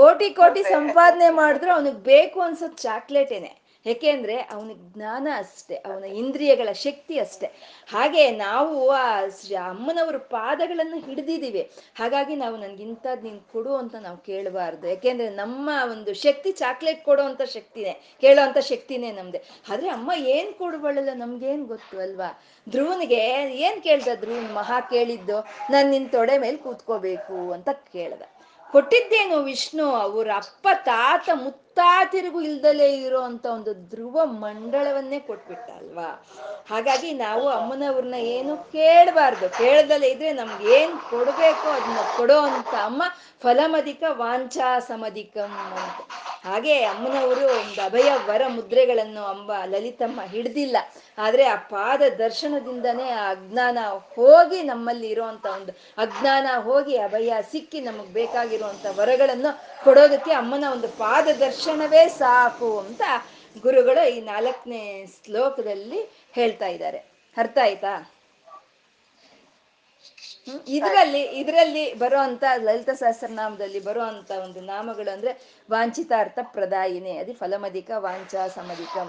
ಕೋಟಿ ಕೋಟಿ ಸಂಪಾದನೆ ಮಾಡಿದ್ರು ಅವನಿಗೆ ಬೇಕು ಅನ್ಸೋದ್ ಚಾಕ್ಲೇಟೇನೆ. ಯಾಕೆಂದ್ರೆ ಅವನಿಗೆ ಜ್ಞಾನ ಅಷ್ಟೆ ಅವನ ಇಂದ್ರಿಯಗಳ ಶಕ್ತಿ ಅಷ್ಟೆ. ಹಾಗೆ ನಾವು ಆ ಅಮ್ಮನವ್ರ ಪಾದಗಳನ್ನು ಹಿಡಿದಿದ್ದೀವಿ. ಹಾಗಾಗಿ ನಾವು ನನ್ಗಿಂತದ್ ನೀನ್ ಕೊಡು ಅಂತ ನಾವು ಕೇಳಬಾರ್ದು. ಯಾಕೆಂದ್ರೆ ನಮ್ಮ ಒಂದು ಶಕ್ತಿ ಚಾಕ್ಲೇಟ್ ಕೊಡೋ ಅಂತ ಶಕ್ತಿನೇ ಕೇಳೋ ಅಂತ ಶಕ್ತಿನೇ ನಮ್ದೆ. ಆದ್ರೆ ಅಮ್ಮ ಏನ್ ಕೊಡುವಳಲ್ಲ ನಮ್ಗೇನ್ ಗೊತ್ತು ಅಲ್ವಾ? ಧ್ರುವನಿಗೆ ಏನ್ ಕೇಳ್ದ ಧ್ರುವನ್ ಮಹಾ ಕೇಳಿದ್ದು ನಾನ್ ನಿನ್ ತೊಡೆ ಮೇಲೆ ಕೂತ್ಕೋಬೇಕು ಅಂತ ಕೇಳ್ದ. ಕೊಟ್ಟಿದ್ದೇನು ವಿಷ್ಣು, ಅವ್ರ ಅಪ್ಪ ತಾತ ಮುತ್ತಾತಿರಿಗೂ ಇಲ್ದಲೇ ಇರೋ ಒಂದು ಧ್ರುವ ಮಂಡಳವನ್ನೇ ಕೊಟ್ಬಿಟ್ಟ ಅಲ್ವಾ ಹಾಗಾಗಿ ನಾವು ಅಮ್ಮನವ್ರನ್ನ ಏನು ಕೇಳಬಾರ್ದು. ಕೇಳ್ದಲೇ ಇದ್ರೆ ನಮ್ಗೆ ಏನ್ ಕೊಡ್ಬೇಕು ಅದನ್ನ ಕೊಡೋ ಅಂತ ಅಮ್ಮ ಫಲಮಧಿಕ ವಾಂಛಾ ಸಮಧಿಕಂ ಅಂತ. ಹಾಗೆ ಅಮ್ಮನವರು ಒಂದು ಅಭಯ ವರ ಮುದ್ರೆಗಳನ್ನು ಅಂಬ ಲಲಿತಮ್ಮ ಹಿಡ್ದಿಲ್ಲ. ಆದ್ರೆ ಆ ಪಾದ ದರ್ಶನದಿಂದನೇ ಆ ಅಜ್ಞಾನ ಹೋಗಿ ನಮ್ಮಲ್ಲಿ ಇರುವಂತ ಒಂದು ಅಜ್ಞಾನ ಹೋಗಿ ಅಭಯ ಸಿಕ್ಕಿ ನಮಗ್ ಬೇಕಾಗಿರುವಂತ ವರಗಳನ್ನು ಕೊಡೋದಕ್ಕೆ ಅಮ್ಮನ ಒಂದು ಪಾದ ದರ್ಶನವೇ ಸಾಕು ಅಂತ ಗುರುಗಳು ಈ ನಾಲ್ಕನೇ ಶ್ಲೋಕದಲ್ಲಿ ಹೇಳ್ತಾ ಇದ್ದಾರೆ. ಅರ್ಥ ಆಯ್ತಾ? ಇದರಲ್ಲಿ ಇದರಲ್ಲಿ ಬರುವಂತ ಲಲಿತ ಸಹಸ್ರನಾಮದಲ್ಲಿ ಬರುವಂತ ಒಂದು ನಾಮಗಳು ಅಂದ್ರೆ ವಾಂಛಿತಾರ್ಥ ಪ್ರದಾಯಿನಿ, ಅದಿ ಫಲಮಧಿಕ ವಾಂಛಾ ಸಮಧಿಕಂ.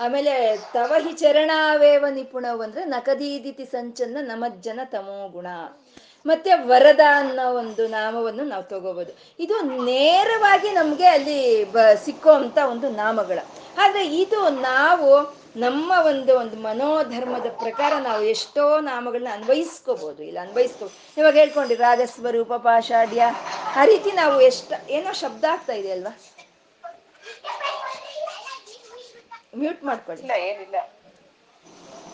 ಆಮೇಲೆ ತವಹಿ ಚರಣಾವೇವ ನಿಪುಣವು ಅಂದ್ರೆ ನಕದೀದಿತಿ ಸಂಚನ್ನ ನಮಜ್ಜನ ತಮೋ ಗುಣ. ಮತ್ತೆ ವರದ ಅನ್ನೋ ಒಂದು ನಾಮವನ್ನು ನಾವು ತಗೋಬಹುದು ಇದು ನೇರವಾಗಿ ನಮ್ಗೆ ಅಲ್ಲಿ ಬ ಒಂದು ನಾಮಗಳ. ಆದ್ರೆ ಇದು ನಾವು ನಮ್ಮ ಒಂದು ಒಂದು ಮನೋಧರ್ಮದ ಪ್ರಕಾರ ನಾವು ಎಷ್ಟೋ ನಾಮಗಳನ್ನ ಅನ್ವಯಿಸ್ಕೋಬಹುದು ಇಲ್ಲ ಅನ್ವಯಿಸ್ಕೋ ಇವಾಗ ಹೇಳ್ಕೊಂಡ್ರಿ ರಾಗಸ್ವರೂಪ ಪಾಷಾಢ್ಯ ಆ ರೀತಿ ನಾವು ಎಷ್ಟ ಏನೋ ಶಬ್ದ ಆಗ್ತಾ ಇದೆ ಅಲ್ವಾ? ಮ್ಯೂಟ್ ಮಾಡ್ಕೊಳ್ಳಿ.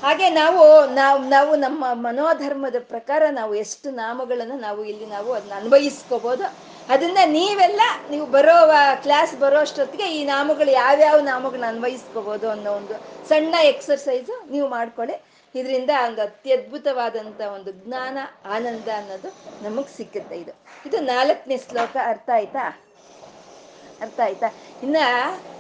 ಹಾಗೆ ನಾವು ನಾವು ನಾವು ನಮ್ಮ ಮನೋಧರ್ಮದ ಪ್ರಕಾರ ನಾವು ಎಷ್ಟು ನಾಮಗಳನ್ನು ನಾವು ಇಲ್ಲಿ ನಾವು ಅದನ್ನ ಅನ್ವಯಿಸ್ಕೋಬಹುದು ಅದನ್ನ ನೀವೆಲ್ಲ ನೀವು ಬರೋ ಕ್ಲಾಸ್ ಬರೋ ಅಷ್ಟೊತ್ತಿಗೆ ಈ ನಾಮಗಳು ಯಾವ್ಯಾವ ನಾಮಗಳನ್ನ ಅನ್ವಯಿಸ್ಕೋಬಹುದು ಅನ್ನೋ ಒಂದು ಸಣ್ಣ ಎಕ್ಸರ್ಸೈಸು ನೀವು ಮಾಡ್ಕೊಳ್ಳಿ. ಇದರಿಂದ ಒಂದು ಅತ್ಯದ್ಭುತವಾದಂಥ ಒಂದು ಜ್ಞಾನ, ಆನಂದ ಅನ್ನೋದು ನಮಗ್ ಸಿಕ್ಕುತ್ತೆ ಇದು. ಇದು ನಾಲ್ಕನೇ ಶ್ಲೋಕ, ಅರ್ಥ ಆಯ್ತಾ? ಅರ್ಥ ಆಯ್ತಾ? ಇನ್ನ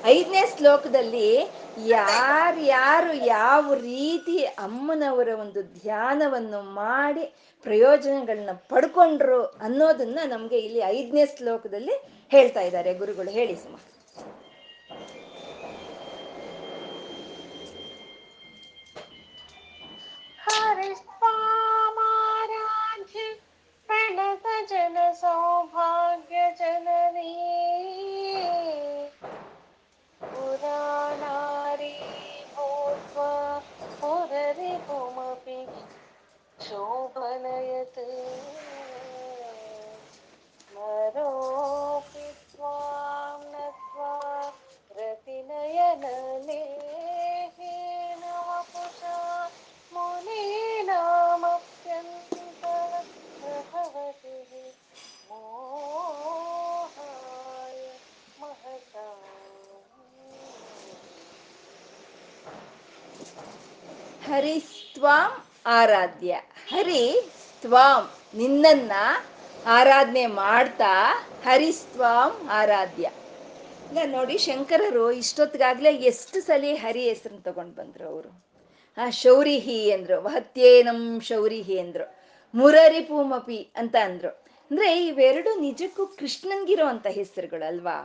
ಐದನೇ ಶ್ಲೋಕದಲ್ಲಿ ಯಾರ್ಯಾರು ಯಾವ ರೀತಿ ಅಮ್ಮನವರ ಒಂದು ಧ್ಯಾನವನ್ನು ಮಾಡಿ ಪ್ರಯೋಜನಗಳನ್ನ ಪಡ್ಕೊಂಡ್ರು ಅನ್ನೋದನ್ನ ನಮ್ಗೆ ಇಲ್ಲಿ ಐದನೇ ಶ್ಲೋಕದಲ್ಲಿ ಹೇಳ್ತಾ ಇದ್ದಾರೆ ಗುರುಗಳು. ಹೇಳಿ ಸುಮ. ಜನ ಸೌಭಾಗ್ಯ ಜನರೇ पुररिपुमपि शोभनयत् नरोऽपि त्वां नत्वा रतिनयनलेहेन वपुषा मुनीनामप्यन्त प्रभवति मोहाय ತ್ವಾಂ ಆರಾಧ್ಯ. ಹರಿ ತ್ವಾಂ, ನಿನ್ನನ್ನ ಆರಾಧನೆ ಮಾಡ್ತಾ ಹರಿಸ್ತ್ವಾಂ ಆರಾಧ್ಯ. ಈಗ ನೋಡಿ ಶಂಕರರು ಇಷ್ಟೊತ್ತಿಗಾಗ್ಲೇ ಎಷ್ಟು ಸಲ ಹರಿ ಹೆಸರನ್ನು ತಗೊಂಡ್ ಬಂದ್ರು ಅವರು. ಆ ಶೌರಿಹಿ ಅಂದ್ರು, ವಹತ್ಯೇನಂ ಶೌರಿಹಿ ಅಂದ್ರು, ಮುರರಿಪೂಮಪಿ ಅಂತ ಅಂದ್ರು. ಅಂದ್ರೆ ಇವೆರಡು ನಿಜಕ್ಕೂ ಕೃಷ್ಣನ್ಗಿರೋ ಅಂತ ಹೆಸರುಗಳು ಅಲ್ವಾ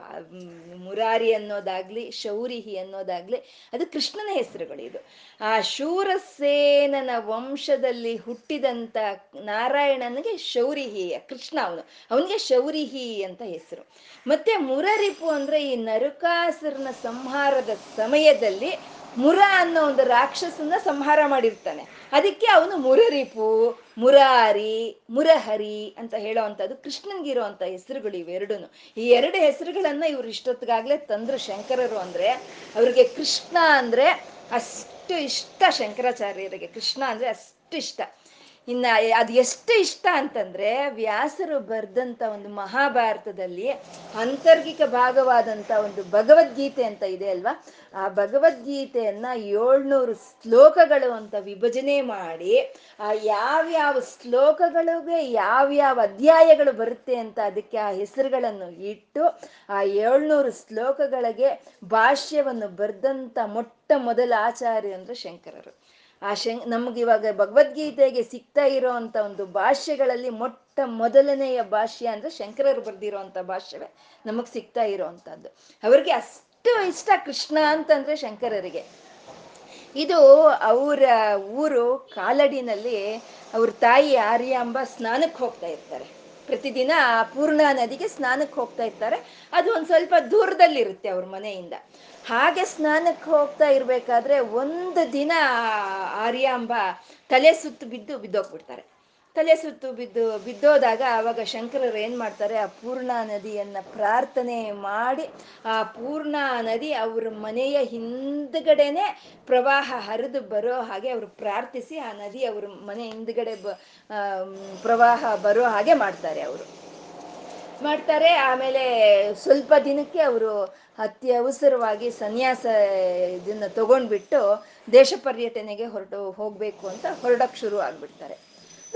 ಮುರಾರಿ ಅನ್ನೋದಾಗ್ಲಿ, ಶೌರಿಹಿ ಅನ್ನೋದಾಗ್ಲಿ, ಅದು ಕೃಷ್ಣನ ಹೆಸರುಗಳು ಇದು ಆ ಶೂರಸೇನನ ವಂಶದಲ್ಲಿ ಹುಟ್ಟಿದಂತ ನಾರಾಯಣನಿಗೆ ಶೌರಿಹಿ ಕೃಷ್ಣ ಅವನು. ಅವನಿಗೆ ಶೌರಿಹಿ ಅಂತ ಹೆಸರು. ಮತ್ತೆ ಮುರರಿಪು ಅಂದ್ರೆ ಈ ನರಕಾಸುರನ ಸಂಹಾರದ ಸಮಯದಲ್ಲಿ ಮುರ ಅನ್ನೋ ಒಂದು ರಾಕ್ಷಸನ್ನ ಸಂಹಾರ ಮಾಡಿರ್ತಾನೆ. ಅದಕ್ಕೆ ಅವನು ಮುರರಿಪು, ಮುರಾರಿ, ಮುರಹರಿ ಅಂತ ಹೇಳೋವಂಥದ್ದು ಕೃಷ್ಣನ್ಗಿರುವಂಥ ಹೆಸರುಗಳು ಇವೆರಡೂ ಈ ಎರಡು ಹೆಸರುಗಳನ್ನ ಇವ್ರು ಇಷ್ಟೊತ್ತಿಗಾಗ್ಲೇ ತಂದ್ರು ಶಂಕರರು ಅಂದ್ರೆ, ಅವ್ರಿಗೆ ಕೃಷ್ಣ ಅಂದ್ರೆ ಅಷ್ಟು ಇಷ್ಟ ಶಂಕರಾಚಾರ್ಯರಿಗೆ. ಕೃಷ್ಣ ಅಂದ್ರೆ ಅಷ್ಟು ಇಷ್ಟ. ಇನ್ನ ಅದು ಎಷ್ಟು ಇಷ್ಟ ಅಂತಂದ್ರೆ ವ್ಯಾಸರು ಬರೆದಂತ ಒಂದು ಮಹಾಭಾರತದಲ್ಲಿ ಅಂತರ್ಗಿಕ ಭಾಗವಾದಂತ ಒಂದು ಭಗವದ್ಗೀತೆ ಅಂತ ಇದೆ ಅಲ್ವಾ? ಆ ಭಗವದ್ಗೀತೆಯನ್ನ ಏಳ್ನೂರು ಶ್ಲೋಕಗಳು ಅಂತ ವಿಭಜನೆ ಮಾಡಿ, ಆ ಯಾವ್ಯಾವ ಶ್ಲೋಕಗಳಿಗೆ ಯಾವ್ಯಾವ ಅಧ್ಯಾಯಗಳು ಬರುತ್ತೆ ಅಂತ ಅದಕ್ಕೆ ಆ ಹೆಸರುಗಳನ್ನು ಇಟ್ಟು, ಆ ಏಳ್ನೂರು ಶ್ಲೋಕಗಳಿಗೆ ಭಾಷ್ಯವನ್ನು ಬರೆದಂತ ಮೊಟ್ಟ ಮೊದಲ ಆಚಾರ್ಯ ಅಂದ್ರೆ ಶಂಕರರು. ಆ ಶಂ ಇವಾಗ ಭಗವದ್ಗೀತೆಗೆ ಸಿಗ್ತಾ ಇರೋಂಥ ಒಂದು ಭಾಷೆಗಳಲ್ಲಿ ಮೊಟ್ಟ ಮೊದಲನೆಯ ಭಾಷ್ಯ ಅಂದ್ರೆ ಶಂಕರರು ಬರೆದಿರೋಂಥ ಭಾಷ್ಯವೇ ನಮಗ್ ಸಿಗ್ತಾ ಇರೋವಂಥದ್ದು ಅವ್ರಿಗೆ ಅಷ್ಟು ಇಷ್ಟ ಕೃಷ್ಣ ಅಂತಂದ್ರೆ ಶಂಕರರಿಗೆ. ಇದು ಅವರ ಊರು ಕಾಲಡಿನಲ್ಲಿ ಅವ್ರ ತಾಯಿ ಆರ್ಯಾಂಬ ಸ್ನಾನಕ್ಕೆ ಹೋಗ್ತಾ ಇರ್ತಾರೆ. ಪ್ರತಿದಿನ ಪೂರ್ಣಾ ನದಿಗೆ ಸ್ನಾನಕ್ಕೆ ಹೋಗ್ತಾ ಇರ್ತಾರೆ. ಅದು ಒಂದ್ ಸ್ವಲ್ಪ ದೂರದಲ್ಲಿರುತ್ತೆ ಅವ್ರ ಮನೆಯಿಂದ. ಹಾಗೆ ಸ್ನಾನಕ್ಕೆ ಹೋಗ್ತಾ ಇರಬೇಕಾದ್ರೆ ಒಂದು ದಿನ ಆರ್ಯಾಂಬ ತಲೆ ಸುತ್ತು ಬಿದ್ದು ಬಿದ್ದೋಗ್ಬಿಡ್ತಾರೆ. ತಲೆ ಸುತ್ತು ಬಿದ್ದು ಬಿದ್ದೋದಾಗ ಆವಾಗ ಶಂಕರರು ಏನು ಮಾಡ್ತಾರೆ? ಆ ಪೂರ್ಣಾ ನದಿಯನ್ನ ಪ್ರಾರ್ಥನೆ ಮಾಡಿ ಆ ಪೂರ್ಣಾ ನದಿ ಅವ್ರ ಮನೆಯ ಹಿಂದ್ಗಡೆನೆ ಪ್ರವಾಹ ಹರಿದು ಬರೋ ಹಾಗೆ ಅವರು ಪ್ರಾರ್ಥಿಸಿ ಆ ನದಿ ಅವ್ರ ಮನೆ ಹಿಂದ್ಗಡೆ ಪ್ರವಾಹ ಬರೋ ಹಾಗೆ ಮಾಡ್ತಾರೆ ಅವರು. ಮಾಡ್ತಾರೆ. ಆಮೇಲೆ ಸ್ವಲ್ಪ ದಿನಕ್ಕೆ ಅವರು ಅತಿ ಅವಸರವಾಗಿ ಸನ್ಯಾಸ ಇದನ್ನ ತಗೊಂಡ್ಬಿಟ್ಟು ದೇಶ ಪರ್ಯಟನೆಗೆ ಹೊರಟು ಹೋಗ್ಬೇಕು ಅಂತ ಹೊರಡಕ್ ಶುರು ಆಗ್ಬಿಡ್ತಾರೆ.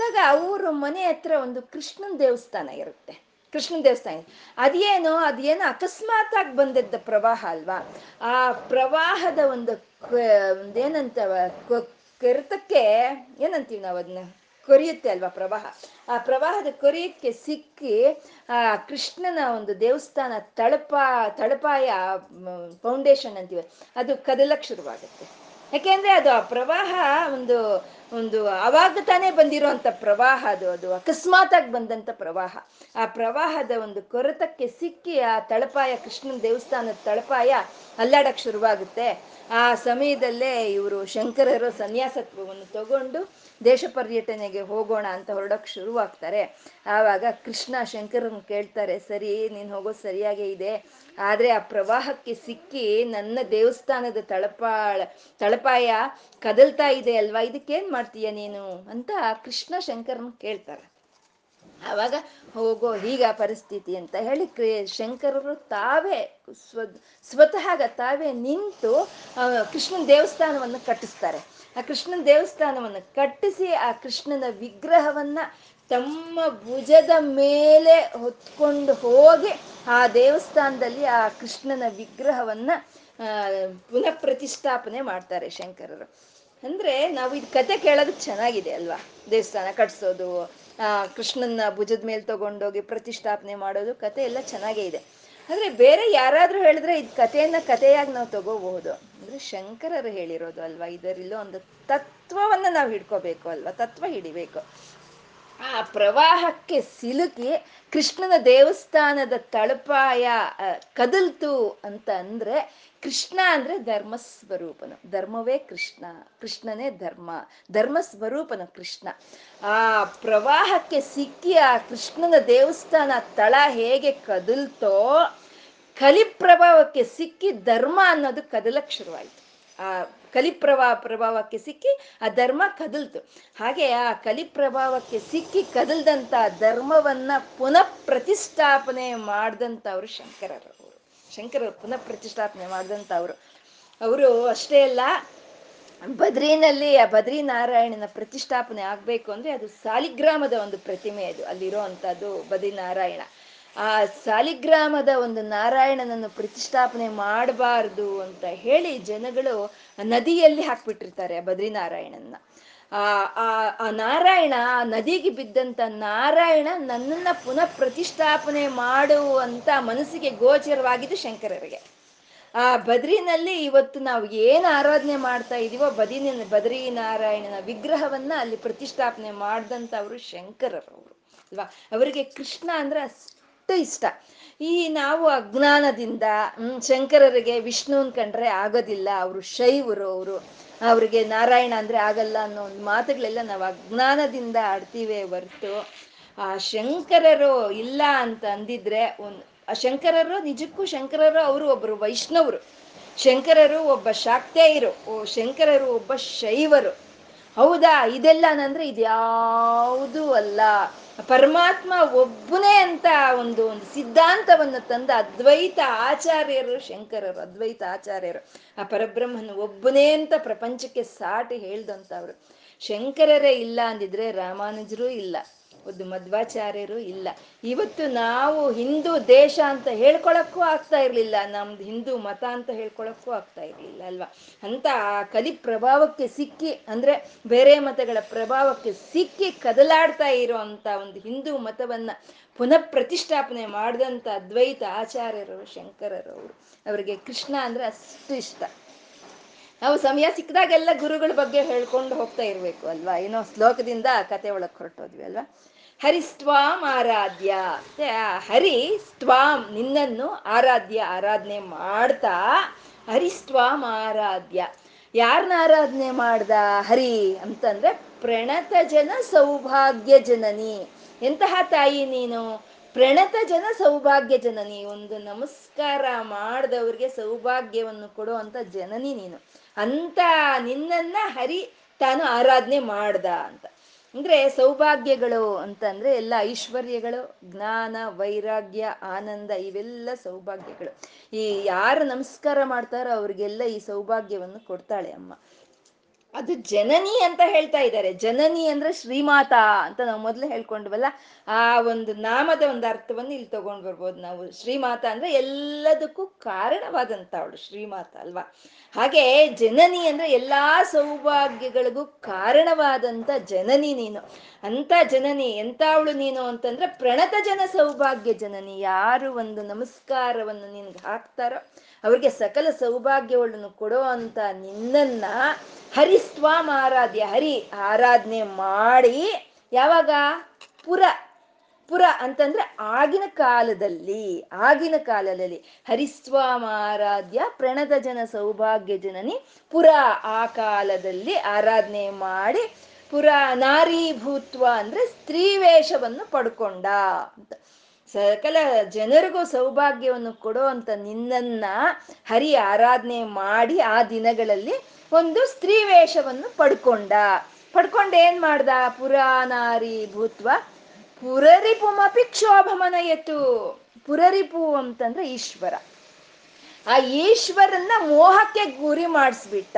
ಆಗ ಅವ್ರ ಮನೆ ಹತ್ರ ಒಂದು ಕೃಷ್ಣನ್ ದೇವಸ್ಥಾನ ಇರುತ್ತೆ. ಕೃಷ್ಣ ದೇವಸ್ಥಾನ. ಅದೇನೋ ಅದೇನೋ ಅಕಸ್ಮಾತ್ ಆಗಿ ಬಂದಿದ್ದ ಪ್ರವಾಹ ಅಲ್ವಾ? ಆ ಪ್ರವಾಹದ ಒಂದು ಏನಂತ ಕೆರೆತಕ್ಕೆ ಏನಂತೀವಿ ನಾವು ಅದನ್ನ ಕೊರಿಯುತ್ತೆ ಅಲ್ವಾ ಪ್ರವಾಹ? ಆ ಪ್ರವಾಹದ ಕೊರಿಯಕ್ಕೆ ಸಿಕ್ಕಿ, ಆ ಕೃಷ್ಣನ ಒಂದು ದೇವಸ್ಥಾನ ತಳಪ, ತಳಪಾಯ ಫೌಂಡೇಶನ್ ಅಂತೀವಿ. ಅದು ಕದಲಕ್ಕೆ ಶುರುವಾಗುತ್ತೆ. ಯಾಕೆಂದ್ರೆ ಅದು ಆ ಪ್ರವಾಹ ಒಂದು ಒಂದು ಅವಾಗ ತಾನೇ ಬಂದಿರುವಂತ ಪ್ರವಾಹ ಅದು ಅದು ಅಕಸ್ಮಾತ್ ಆಗಿ ಬಂದಂತ ಪ್ರವಾಹ. ಆ ಪ್ರವಾಹದ ಒಂದು ಕೊರತಕ್ಕೆ ಸಿಕ್ಕಿ ಆ ತಳಪಾಯ, ಕೃಷ್ಣನ ದೇವಸ್ಥಾನದ ತಳಪಾಯ ಅಲ್ಲಾಡಕ್ ಶುರುವಾಗುತ್ತೆ. ಆ ಸಮಯದಲ್ಲೇ ಇವರು ಶಂಕರರು ಸನ್ಯಾಸತ್ವವನ್ನು ತಗೊಂಡು ದೇಶ ಪರ್ಯಟನೆಗೆ ಹೋಗೋಣ ಅಂತ ಹೊರಡೋಕೆ ಶುರುವಾಗ್ತಾರೆ. ಆವಾಗ ಕೃಷ್ಣ ಶಂಕರನ್ ಕೇಳ್ತಾರೆ, ಸರಿ, ನೀನ್ ಹೋಗೋದು ಸರಿಯಾಗೇ ಇದೆ. ಆದ್ರೆ ಆ ಪ್ರವಾಹಕ್ಕೆ ಸಿಕ್ಕಿ ನನ್ನ ದೇವಸ್ಥಾನದ ತಳಪಾಳ, ತಳಪಾಯ ಕದಲ್ತಾ ಇದೆ ಅಲ್ವಾ? ಇದಕ್ಕೇನ್ ಮಾಡ್ತೀಯ ನೀನು? ಅಂತ ಕೃಷ್ಣ ಶಂಕರನ್ ಕೇಳ್ತಾರೆ. ಆವಾಗ ಹೋಗೋ ಹೀಗ ಪರಿಸ್ಥಿತಿ ಅಂತ ಹೇಳಿ ಶಂಕರರು ತಾವೇ ಸ್ವ ಸ್ವತಃ ತಾವೇ ನಿಂತು ಕೃಷ್ಣನ ದೇವಸ್ಥಾನವನ್ನು ಕಟ್ಟಿಸ್ತಾರೆ. ಆ ಕೃಷ್ಣನ ದೇವಸ್ಥಾನವನ್ನು ಕಟ್ಟಿಸಿ ಆ ಕೃಷ್ಣನ ವಿಗ್ರಹವನ್ನ ತಮ್ಮ ಭುಜದ ಮೇಲೆ ಹೊತ್ಕೊಂಡು ಹೋಗಿ ಆ ದೇವಸ್ಥಾನದಲ್ಲಿ ಆ ಕೃಷ್ಣನ ವಿಗ್ರಹವನ್ನ ಪುನಃ ಪ್ರತಿಷ್ಠಾಪನೆ ಮಾಡ್ತಾರೆ ಶಂಕರರು. ಅಂದ್ರೆ ನಾವು ಇದು ಕತೆ ಕೇಳೋದಕ್ಕೆ ಚೆನ್ನಾಗಿದೆ ಅಲ್ವಾ? ದೇವಸ್ಥಾನ ಕಟ್ಸೋದು, ಆ, ಕೃಷ್ಣನ ಭುಜದ ಮೇಲೆ ತಗೊಂಡೋಗಿ ಪ್ರತಿಷ್ಠಾಪನೆ ಮಾಡೋದು, ಕತೆ ಎಲ್ಲ ಚೆನ್ನಾಗೇ ಇದೆ. ಅಂದ್ರೆ ಬೇರೆ ಯಾರಾದ್ರೂ ಹೇಳಿದ್ರೆ ಇದು ಕಥೆಯನ್ನ ಕಥೆಯಾಗಿ ನಾವು ತಗೋಬಹುದು. ಅಂದ್ರೆ ಶಂಕರರು ಹೇಳಿರೋದು ಅಲ್ವಾ? ಇದರಿಲ್ಲೋ ಒಂದು ತತ್ವವನ್ನ ನಾವು ಹಿಡ್ಕೋಬೇಕು ಅಲ್ವಾ? ತತ್ವ ಹಿಡಿಬೇಕು. ಆ ಪ್ರವಾಹಕ್ಕೆ ಸಿಲುಕಿ ಕೃಷ್ಣನ ದೇವಸ್ಥಾನದ ತಳಪಾಯ ಕದಲ್ತು ಅಂತ ಅಂದ್ರೆ ಕೃಷ್ಣ ಅಂದ್ರೆ ಧರ್ಮ ಸ್ವರೂಪನು ಧರ್ಮವೇ ಕೃಷ್ಣ, ಕೃಷ್ಣನೇ ಧರ್ಮ ಧರ್ಮ ಸ್ವರೂಪನು ಕೃಷ್ಣ. ಆ ಪ್ರವಾಹಕ್ಕೆ ಸಿಕ್ಕಿ ಆ ಕೃಷ್ಣನ ದೇವಸ್ಥಾನ ತಳ ಹೇಗೆ ಕದಲ್ತೋ ಕಲಿ ಪ್ರಭಾವಕ್ಕೆ ಸಿಕ್ಕಿ ಧರ್ಮ ಅನ್ನೋದು ಕದಲಕ್ ಶುರುವಾಯ್ತು. ಆ ಕಲಿಪ್ರಭಾ ಪ್ರಭಾವಕ್ಕೆ ಸಿಕ್ಕಿ ಆ ಧರ್ಮ ಕದಲ್ತು. ಹಾಗೆ ಆ ಕಲಿ ಪ್ರಭಾವಕ್ಕೆ ಸಿಕ್ಕಿ ಕದಲ್ದಂತ ಧರ್ಮವನ್ನ ಪುನಃ ಪ್ರತಿಷ್ಠಾಪನೆ ಮಾಡಿದಂಥವ್ರು ಶಂಕರರವರು ಶಂಕರರು. ಪುನಃ ಪ್ರತಿಷ್ಠಾಪನೆ ಮಾಡಿದಂಥವ್ರು ಅವರು. ಅಷ್ಟೇ ಅಲ್ಲ, ಬದ್ರಿನಲ್ಲಿ ಆ ಬದ್ರಿ ನಾರಾಯಣನ ಪ್ರತಿಷ್ಠಾಪನೆ ಆಗ್ಬೇಕು ಅಂದ್ರೆ ಅದು ಸಾಲಿಗ್ರಾಮದ ಒಂದು ಪ್ರತಿಮೆ ಅದು. ಅಲ್ಲಿರೋ ಅಂತದ್ದು ಬದ್ರಿ ನಾರಾಯಣ ಆ ಸಾಲಿಗ್ರಾಮದ ಒಂದು ನಾರಾಯಣನನ್ನು ಪ್ರತಿಷ್ಠಾಪನೆ ಮಾಡಬಾರ್ದು ಅಂತ ಹೇಳಿ ಜನಗಳು ನದಿಯಲ್ಲಿ ಹಾಕ್ಬಿಟ್ಟಿರ್ತಾರೆ ಆ ಬದ್ರಿನಾರಾಯಣನ್ನ. ಆ ಆ ನಾರಾಯಣ ಆ ನದಿಗೆ ಬಿದ್ದಂತ ನಾರಾಯಣ ನನ್ನನ್ನ ಪುನಃ ಪ್ರತಿಷ್ಠಾಪನೆ ಮಾಡುವಂತ ಮನಸ್ಸಿಗೆ ಗೋಚರವಾಗಿದ್ದು ಶಂಕರರಿಗೆ. ಆ ಬದ್ರಿನಲ್ಲಿ ಇವತ್ತು ನಾವು ಏನ್ ಆರಾಧನೆ ಮಾಡ್ತಾ ಇದೀವೋ ಬದಿನ ಬದ್ರಿ ನಾರಾಯಣನ ವಿಗ್ರಹವನ್ನ ಅಲ್ಲಿ ಪ್ರತಿಷ್ಠಾಪನೆ ಮಾಡ್ದಂತ ಶಂಕರರವರು, ಅಲ್ವಾ? ಅವರಿಗೆ ಕೃಷ್ಣ ಅಂದ್ರೆ ಇಷ್ಟ. ಈ ನಾವು ಅಜ್ಞಾನದಿಂದ ಶಂಕರರಿಗೆ ವಿಷ್ಣುನ್ ಕಂಡ್ರೆ ಆಗೋದಿಲ್ಲ. ಅವರು ಶೈವರು ಅವರು. ಅವ್ರಿಗೆ ನಾರಾಯಣ ಅಂದ್ರೆ ಆಗಲ್ಲ ಅನ್ನೋ ಒಂದು ಮಾತುಗಳೆಲ್ಲ ನಾವು ಅಜ್ಞಾನದಿಂದ ಆಡ್ತೀವಿ ಹೊರ್ತು. ಆ ಶಂಕರರು ಇಲ್ಲ ಅಂತ ಅಂದಿದ್ರೆ ಒಂದು ಆ ಶಂಕರರು ನಿಜಕ್ಕೂ ಶಂಕರರು ಅವರು ಒಬ್ರು ವೈಷ್ಣವರು. ಶಂಕರರು ಒಬ್ಬ ಶಾಕ್ತೇಯರು. ಓ, ಶಂಕರರು ಒಬ್ಬ ಶೈವರು. ಹೌದಾ? ಇದೆಲ್ಲ ನಂದ್ರೆ ಇದ್ಯಾವುದೂ ಅಲ್ಲ. ಪರಮಾತ್ಮ ಒಬ್ಬನೇ ಅಂತ ಒಂದು ಒಂದು ಸಿದ್ಧಾಂತವನ್ನು ತಂದ ಅದ್ವೈತ ಆಚಾರ್ಯರು, ಶಂಕರರು, ಅದ್ವೈತ ಆಚಾರ್ಯರು. ಆ ಪರಬ್ರಹ್ಮನ ಒಬ್ಬನೇ ಅಂತ ಪ್ರಪಂಚಕ್ಕೆ ಸಾಟಿ ಹೇಳ್ದಂಥವ್ರು. ಶಂಕರರೇ ಇಲ್ಲ ಅಂದಿದ್ರೆ ರಾಮಾನುಜರೂ ಇಲ್ಲ. ಒಂದು ಮಧ್ವಾಚಾರ್ಯರು ಇಲ್ಲ. ಇವತ್ತು ನಾವು ಹಿಂದೂ ದೇಶ ಅಂತ ಹೇಳ್ಕೊಳಕ್ಕೂ ಆಗ್ತಾ ಇರ್ಲಿಲ್ಲ. ನಮ್ದು ಹಿಂದೂ ಮತ ಅಂತ ಹೇಳ್ಕೊಳಕ್ಕೂ ಆಗ್ತಾ ಇರ್ಲಿಲ್ಲ, ಅಲ್ವಾ? ಅಂತ ಆ ಕಲಿ ಪ್ರಭಾವಕ್ಕೆ ಸಿಕ್ಕಿ, ಅಂದ್ರೆ ಬೇರೆ ಮತಗಳ ಪ್ರಭಾವಕ್ಕೆ ಸಿಕ್ಕಿ ಕದಲಾಡ್ತಾ ಇರುವಂತ ಒಂದು ಹಿಂದೂ ಮತವನ್ನ ಪುನಃ ಪ್ರತಿಷ್ಠಾಪನೆ ಮಾಡಿದಂಥ ಅದ್ವೈತ ಆಚಾರ್ಯರು ಶಂಕರರವರು. ಅವರಿಗೆ ಕೃಷ್ಣ ಅಂದ್ರೆ ಅಷ್ಟು ಇಷ್ಟ. ನಾವು ಸಮಯ ಸಿಕ್ಕದಾಗೆಲ್ಲ ಗುರುಗಳ ಬಗ್ಗೆ ಹೇಳ್ಕೊಂಡು ಹೋಗ್ತಾ ಇರ್ಬೇಕು, ಅಲ್ವಾ? ಏನೋ ಶ್ಲೋಕದಿಂದ ಕತೆ ಅಲ್ವಾ? ಹರಿಸ್ತ್ವಾಂ ಆರಾಧ್ಯ ಹರಿ ಸ್ತ್ವಾಂ, ನಿನ್ನನ್ನು ಆರಾಧ್ಯ, ಆರಾಧನೆ ಮಾಡ್ತಾ ಹರಿಸ್ತ್ವಾಂ ಆರಾಧ್ಯ ಯಾರನ್ನ ಆರಾಧನೆ ಮಾಡ್ದ ಹರಿ ಅಂತಂದ್ರೆ ಪ್ರಣತ ಜನ ಸೌಭಾಗ್ಯ ಜನನಿ. ಎಂತಹ ತಾಯಿ ನೀನು? ಪ್ರಣತ ಜನ ಸೌಭಾಗ್ಯ ಜನನಿ. ಒಂದು ನಮಸ್ಕಾರ ಮಾಡಿದವ್ರಿಗೆ ಸೌಭಾಗ್ಯವನ್ನು ಕೊಡುವಂತ ಜನನಿ ನೀನು. ಅಂತ ನಿನ್ನನ್ನ ಹರಿ ತಾನು ಆರಾಧನೆ ಮಾಡ್ದ ಅಂತ. ಅಂದ್ರೆ ಸೌಭಾಗ್ಯಗಳು ಅಂತಂದ್ರೆ ಎಲ್ಲ ಐಶ್ವರ್ಯಗಳು, ಜ್ಞಾನ, ವೈರಾಗ್ಯ, ಆನಂದ, ಇವೆಲ್ಲ ಸೌಭಾಗ್ಯಗಳು. ಈ ಯಾರು ನಮಸ್ಕಾರ ಮಾಡ್ತಾರೋ ಅವ್ರಿಗೆಲ್ಲ ಈ ಸೌಭಾಗ್ಯವನ್ನು ಕೊಡ್ತಾಳೆ ಅಮ್ಮ. ಅದು ಜನನಿ ಅಂತ ಹೇಳ್ತಾ ಇದ್ದಾರೆ. ಜನನಿ ಅಂದ್ರೆ ಶ್ರೀಮಾತಾ ಅಂತ ನಾವು ಮೊದಲು ಹೇಳ್ಕೊಂಡ್ವಲ್ಲ, ಆ ಒಂದು ನಾಮದ ಒಂದು ಅರ್ಥವನ್ನು ಇಲ್ಲಿ ತಗೊಂಡ್ ಬರ್ಬೋದು ನಾವು. ಶ್ರೀಮಾತ ಅಂದ್ರೆ ಎಲ್ಲದಕ್ಕೂ ಕಾರಣವಾದಂತ ಅವಳು, ಶ್ರೀಮಾತ ಅಲ್ವಾ? ಹಾಗೆ ಜನನಿ ಅಂದ್ರೆ ಎಲ್ಲಾ ಸೌಭಾಗ್ಯಗಳಿಗೂ ಕಾರಣವಾದಂತ ಜನನಿ ನೀನು. ಅಂತ ಜನನಿ, ಎಂತ ಅವಳು ನೀನು ಅಂತಂದ್ರೆ ಪ್ರಣತ ಜನ ಸೌಭಾಗ್ಯ ಜನನಿ. ಯಾರು ಒಂದು ನಮಸ್ಕಾರವನ್ನು ನಿನ್ಗೆ ಹಾಕ್ತಾರೋ ಅವ್ರಿಗೆ ಸಕಲ ಸೌಭಾಗ್ಯಗಳನ್ನು ಕೊಡೋ ಅಂತ ನಿನ್ನನ್ನ ಹರಿಸ್ವಾಮ ಆರಾಧ್ಯ ಹರಿ ಆರಾಧನೆ ಮಾಡಿ ಯಾವಾಗ? ಪುರ ಪುರ ಅಂತಂದ್ರೆ ಆಗಿನ ಕಾಲದಲ್ಲಿ ಆಗಿನ ಕಾಲದಲ್ಲಿ. ಹರಿಸ್ವಾಮ ಆರಾಧ್ಯ ಪ್ರಣದ ಜನ ಸೌಭಾಗ್ಯ ಜನನಿ ಪುರ ಆ ಕಾಲದಲ್ಲಿ ಆರಾಧನೆ ಮಾಡಿ ಪುರ ನಾರೀಭೂತ್ವ ಅಂದ್ರೆ ಸ್ತ್ರೀ ವೇಷವನ್ನು ಪಡ್ಕೊಂಡ ಅಂತ. ಸಕಲ ಜನರಿಗೂ ಸೌಭಾಗ್ಯವನ್ನು ಕೊಡೋ ಅಂತ ನಿನ್ನನ್ನ ಹರಿ ಆರಾಧನೆ ಮಾಡಿ ಆ ದಿನಗಳಲ್ಲಿ ಒಂದು ಸ್ತ್ರೀ ವೇಷವನ್ನು ಪಡ್ಕೊಂಡ. ಪಡ್ಕೊಂಡು ಏನ್ ಮಾಡ್ದ? ಪುರಾನಾರಿ ಭೂತ್ವ. ಕ್ಷೋಭಮನ ಎತ್ತು ಪುರರಿಪು ಅಂತಂದ್ರೆ ಈಶ್ವರ. ಆ ಈಶ್ವರನ್ನ ಮೋಹಕ್ಕೆ ಗುರಿ ಮಾಡಿಸ್ಬಿಟ್ಟ.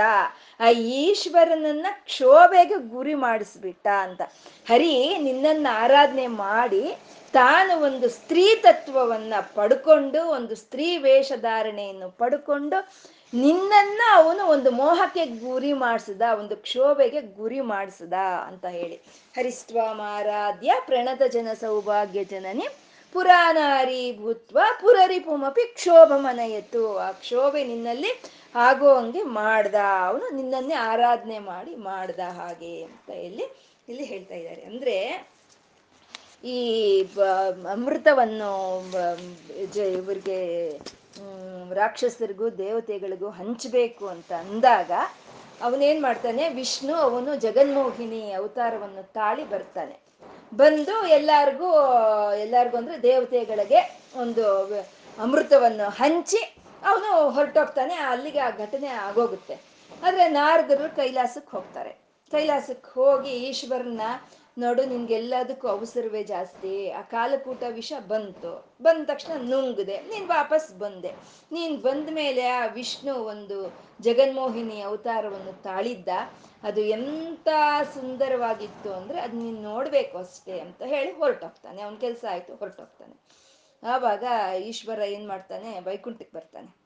ಆ ಈಶ್ವರನನ್ನ ಕ್ಷೋಭೆಗೆ ಗುರಿ ಮಾಡಿಸ್ಬಿಟ್ಟ ಅಂತ. ಹರಿ, ನಿನ್ನನ್ನು ಆರಾಧನೆ ಮಾಡಿ ತಾನು ಒಂದು ಸ್ತ್ರೀ ತತ್ವವನ್ನ ಪಡ್ಕೊಂಡು, ಒಂದು ಸ್ತ್ರೀ ವೇಷಧಾರಣೆಯನ್ನು ಪಡ್ಕೊಂಡು, ನಿನ್ನನ್ನ ಅವನು ಒಂದು ಮೋಹಕ್ಕೆ ಗುರಿ ಮಾಡಿಸಿದ, ಒಂದು ಕ್ಷೋಭೆಗೆ ಗುರಿ ಮಾಡಿಸಿದ ಅಂತ ಹೇಳಿ. ಹರಿಸ್ವಾಮಾರಾಧ್ಯ ಪ್ರಣತ ಜನ ಸೌಭಾಗ್ಯ ಜನನಿ ಪುರಾಣಾರಿ ಭೂತ್ವ ಪುರರಿಪುಮಪಿ ಕ್ಷೋಭ ಮನೆಯತ್ತು ಆ ಕ್ಷೋಭೆ ನಿನ್ನಲ್ಲಿ ಆಗೋ ಹಂಗೆ ಮಾಡ್ದ. ಅವನು ನಿನ್ನನ್ನೇ ಆರಾಧನೆ ಮಾಡಿ ಮಾಡ್ದ ಹಾಗೆ ಅಂತ ಇಲ್ಲಿ ಇಲ್ಲಿ ಹೇಳ್ತಾ ಇದ್ದಾರೆ. ಅಂದ್ರೆ ಈ ಅಮೃತವನ್ನು ಇವರಿಗೆ ರಾಕ್ಷಸರಿಗೂ ದೇವತೆಗಳಿಗೂ ಹಂಚಬೇಕು ಅಂತ ಅಂದಾಗ ಅವನೇನ್ ಮಾಡ್ತಾನೆ, ವಿಷ್ಣು ಅವನು ಜಗನ್ಮೋಹಿನಿ ಅವತಾರವನ್ನು ತಾಳಿ ಬರ್ತಾನೆ. ಬಂದು ಎಲ್ಲಾರ್ಗೂ, ಎಲ್ಲಾರ್ಗು ಅಂದ್ರೆ ದೇವತೆಗಳಿಗೆ ಒಂದು ಅಮೃತವನ್ನು ಹಂಚಿ ಅವನು ಹೊರಟೋಗ್ತಾನೆ, ಅಲ್ಲಿಗೆ ಆ ಘಟನೆ ಆಗೋಗುತ್ತೆ. ಆದ್ರೆ ನಾರದರು ಕೈಲಾಸಕ್ಕೆ ಹೋಗ್ತಾರೆ. ಕೈಲಾಸಕ್ಕೆ ಹೋಗಿ ಈಶ್ವರನ್ನ ನೋಡು, ನಿನ್ಗೆಲ್ಲದಕ್ಕೂ ಅವಸರವೇ ಜಾಸ್ತಿ. ಆ ಕಾಲಕೂಟ ವಿಷ ಬಂತು. ಬಂದ ತಕ್ಷಣ ನುಂಗಿದೆ, ನೀನ್ ವಾಪಸ್ ಬಂದೆ. ನೀನ್ ಬಂದ ಮೇಲೆ ಆ ವಿಷ್ಣು ಒಂದು ಜಗನ್ಮೋಹಿನಿ ಅವತಾರವನ್ನು ತಾಳಿದ್ದ. ಅದು ಎಂತ ಸುಂದರವಾಗಿತ್ತು ಅಂದ್ರೆ ಅದ್ ನೀನ್ ನೋಡ್ಬೇಕು ಅಷ್ಟೇ ಅಂತ ಹೇಳಿ ಹೊರಟೋಗ್ತಾನೆ. ಅವನ ಕೆಲಸ ಆಯ್ತು, ಹೊರಟೋಗ್ತಾನೆ. ಆವಾಗ ಈಶ್ವರ ಏನ್ ಮಾಡ್ತಾನೆ, ವೈಕುಂಠಕ್ಕೆ ಬರ್ತಾನೆ.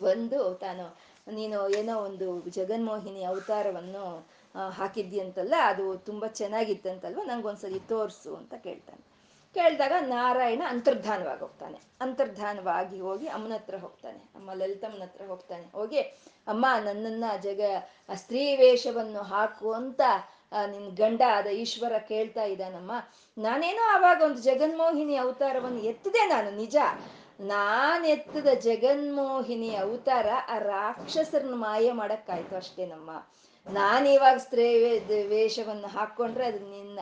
ಬಂದು ತಾನು, ನೀನು ಏನೋ ಒಂದು ಜಗನ್ಮೋಹಿನಿ ಅವತಾರವನ್ನು ಹಾಕಿದ್ಯಂತಲ್ಲ ಅದು ತುಂಬ ಚೆನ್ನಾಗಿತ್ತಂತಲ್ವ, ನಂಗೊಂದ್ಸಲಿ ತೋರಿಸು ಅಂತ ಕೇಳ್ತಾನೆ. ಕೇಳಿದಾಗ ನಾರಾಯಣ ಅಂತರ್ಧಾನವಾಗಿ ಹೋಗ್ತಾನೆ. ಅಂತರ್ಧಾನವಾಗಿ ಹೋಗಿ ಅಮ್ಮನ ಹತ್ರ ಹೋಗ್ತಾನೆ. ಅಮ್ಮ ಲಲಿತಮ್ಮನ ಹತ್ರ ಹೋಗ್ತಾನೆ. ಹೋಗಿ, ಅಮ್ಮ, ನನ್ನನ್ನ ಜಗ ಸ್ತ್ರೀ ವೇಷವನ್ನು ಹಾಕು ಅಂತ ನಿನ್ ಗಂಡ ಆದ ಈಶ್ವರ ಕೇಳ್ತಾ ಇದ್ದಾನಮ್ಮ. ನಾನೇನೋ ಆವಾಗ ಒಂದು ಜಗನ್ಮೋಹಿನಿ ಅವತಾರವನ್ನು ಎತ್ತಿದೆ ನಾನು, ನಿಜ. ನಾನ್ ಎತ್ತದ ಜಗನ್ಮೋಹಿನಿ ಅವತಾರ ಆ ರಾಕ್ಷಸರನ್ನ ಮಾಯ ಮಾಡಕ್ಕಾಯ್ತು ಅಷ್ಟೇನಮ್ಮ. ನಾನು ಇವಾಗ ಸ್ತ್ರೀ ವೇಷವನ್ನು ಹಾಕೊಂಡ್ರೆ ಅದು ನಿನ್ನ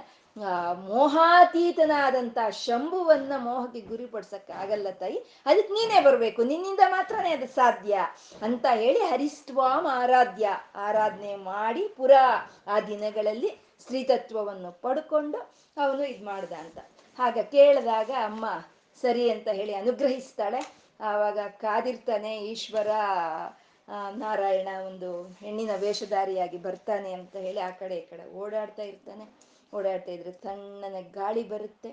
ಮೋಹಾತೀತನಾದಂತ ಶಂಭುವನ್ನ ಮೋಹಕ್ಕೆ ಗುರಿಪಡ್ಸಕ್ಕೆ ಆಗಲ್ಲ ತಾಯಿ. ಅದಕ್ಕೆ ನೀನೇ ಬರಬೇಕು. ನಿನ್ನಿಂದ ಮಾತ್ರನೇ ಅದು ಸಾಧ್ಯ ಅಂತ ಹೇಳಿ ಹರಿಸ್ವಾಮ್ ಆರಾಧ್ಯ. ಆರಾಧನೆ ಮಾಡಿ ಪುರ ಆ ದಿನಗಳಲ್ಲಿ ಸ್ತ್ರೀತತ್ವವನ್ನು ಪಡ್ಕೊಂಡು ಅವನು ಇದು ಮಾಡ್ದ ಅಂತ. ಆಗ ಕೇಳಿದಾಗ ಅಮ್ಮ ಸರಿ ಅಂತ ಹೇಳಿ ಅನುಗ್ರಹಿಸ್ತಾಳೆ. ಆವಾಗ ಕಾದಿರ್ತಾನೆ, ಈಶ್ವರ ನಾರಾಯಣ ಒಂದು ಹೆಣ್ಣಿನ ವೇಷಧಾರಿಯಾಗಿ ಬರ್ತಾನೆ ಅಂತ ಹೇಳಿ ಆ ಕಡೆ ಈ ಕಡೆ ಓಡಾಡ್ತಾ ಇರ್ತಾನೆ. ಓಡಾಡ್ತಾ ಇದ್ರೆ ಸಣ್ಣನೆ ಗಾಳಿ ಬರುತ್ತೆ.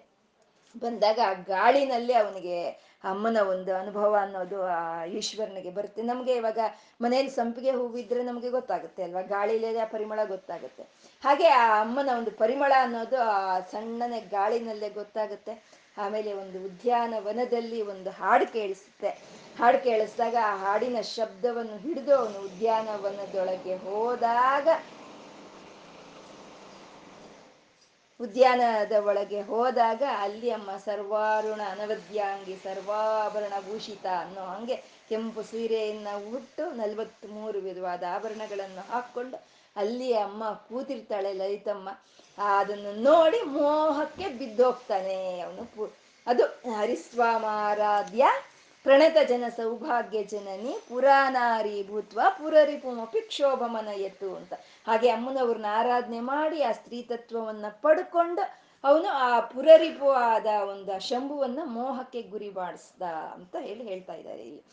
ಬಂದಾಗ ಆ ಗಾಳಿನಲ್ಲಿ ಅವನಿಗೆ ಅಮ್ಮನ ಒಂದು ಅನುಭವ ಅನ್ನೋದು ಆ ಈಶ್ವರನಿಗೆ ಬರುತ್ತೆ. ನಮಗೆ ಇವಾಗ ಮನೇಲಿ ಸಂಪಿಗೆ ಹೂವಿದ್ರೆ ನಮಗೆ ಗೊತ್ತಾಗುತ್ತೆ ಅಲ್ವಾ? ಗಾಳಿಲೇ ಆ ಪರಿಮಳ ಗೊತ್ತಾಗುತ್ತೆ. ಹಾಗೆ ಆ ಅಮ್ಮನ ಒಂದು ಪರಿಮಳ ಅನ್ನೋದು ಆ ಸಣ್ಣನೆ ಗಾಳಿನಲ್ಲೇ ಗೊತ್ತಾಗುತ್ತೆ. ಆಮೇಲೆ ಒಂದು ಉದ್ಯಾನವನದಲ್ಲಿ ಒಂದು ಹಾಡು ಕೇಳಿಸುತ್ತೆ. ಹಾಡು ಕೇಳಿಸಿದಾಗ ಆ ಹಾಡಿನ ಶಬ್ದವನ್ನು ಹಿಡಿದು ಅವನು ಉದ್ಯಾನವನದೊಳಗೆ ಹೋದಾಗ ಉದ್ಯಾನದ ಒಳಗೆ ಹೋದಾಗ ಅಲ್ಲಿ ಅಮ್ಮ ಸರ್ವಾರುಣ ಅನವದ್ಯಾಂಗಿ ಸರ್ವಾಭರಣ ಭೂಷಿತ ಅನ್ನೋ ಹಂಗೆ ಕೆಂಪು ಸೀರೆಯನ್ನ ಉಟ್ಟು ನಲ್ವತ್ತ್ ಮೂರು ವಿಧವಾದ ಆಭರಣಗಳನ್ನು ಹಾಕ್ಕೊಂಡು ಅಲ್ಲಿ ಅಮ್ಮ ಕೂತಿರ್ತಾಳೆ ಲಲಿತಮ್ಮ. ಅದನ್ನು ನೋಡಿ ಮೋಹಕ್ಕೆ ಬಿದ್ದೋಗ್ತಾನೆ ಅವನು ಅದು ಹರಿಸ್ವಾಮಾರಾಧ್ಯ ಪ್ರಣತ ಜನ ಸೌಭಾಗ್ಯ ಜನನಿ ಪುರಾನಾರಿ ಭೂತ್ವ ಪುರರಿಪುಮಪಿ ಕ್ಷೋಭಮನ ಎತ್ತು ಅಂತ. ಹಾಗೆ ಅಮ್ಮನವ್ರನ್ನ ಆರಾಧನೆ ಮಾಡಿ ಆ ಸ್ತ್ರೀ ತತ್ವವನ್ನ ಪಡ್ಕೊಂಡು ಅವನು ಆ ಪುರರಿಪು ಆದ ಒಂದು ಶಂಭುವನ್ನ ಮೋಹಕ್ಕೆ ಗುರಿ ಮಾಡಿಸ್ದ ಅಂತ ಹೇಳಿ ಹೇಳ್ತಾ ಇದ್ದಾರೆ ಇಲ್ಲಿ.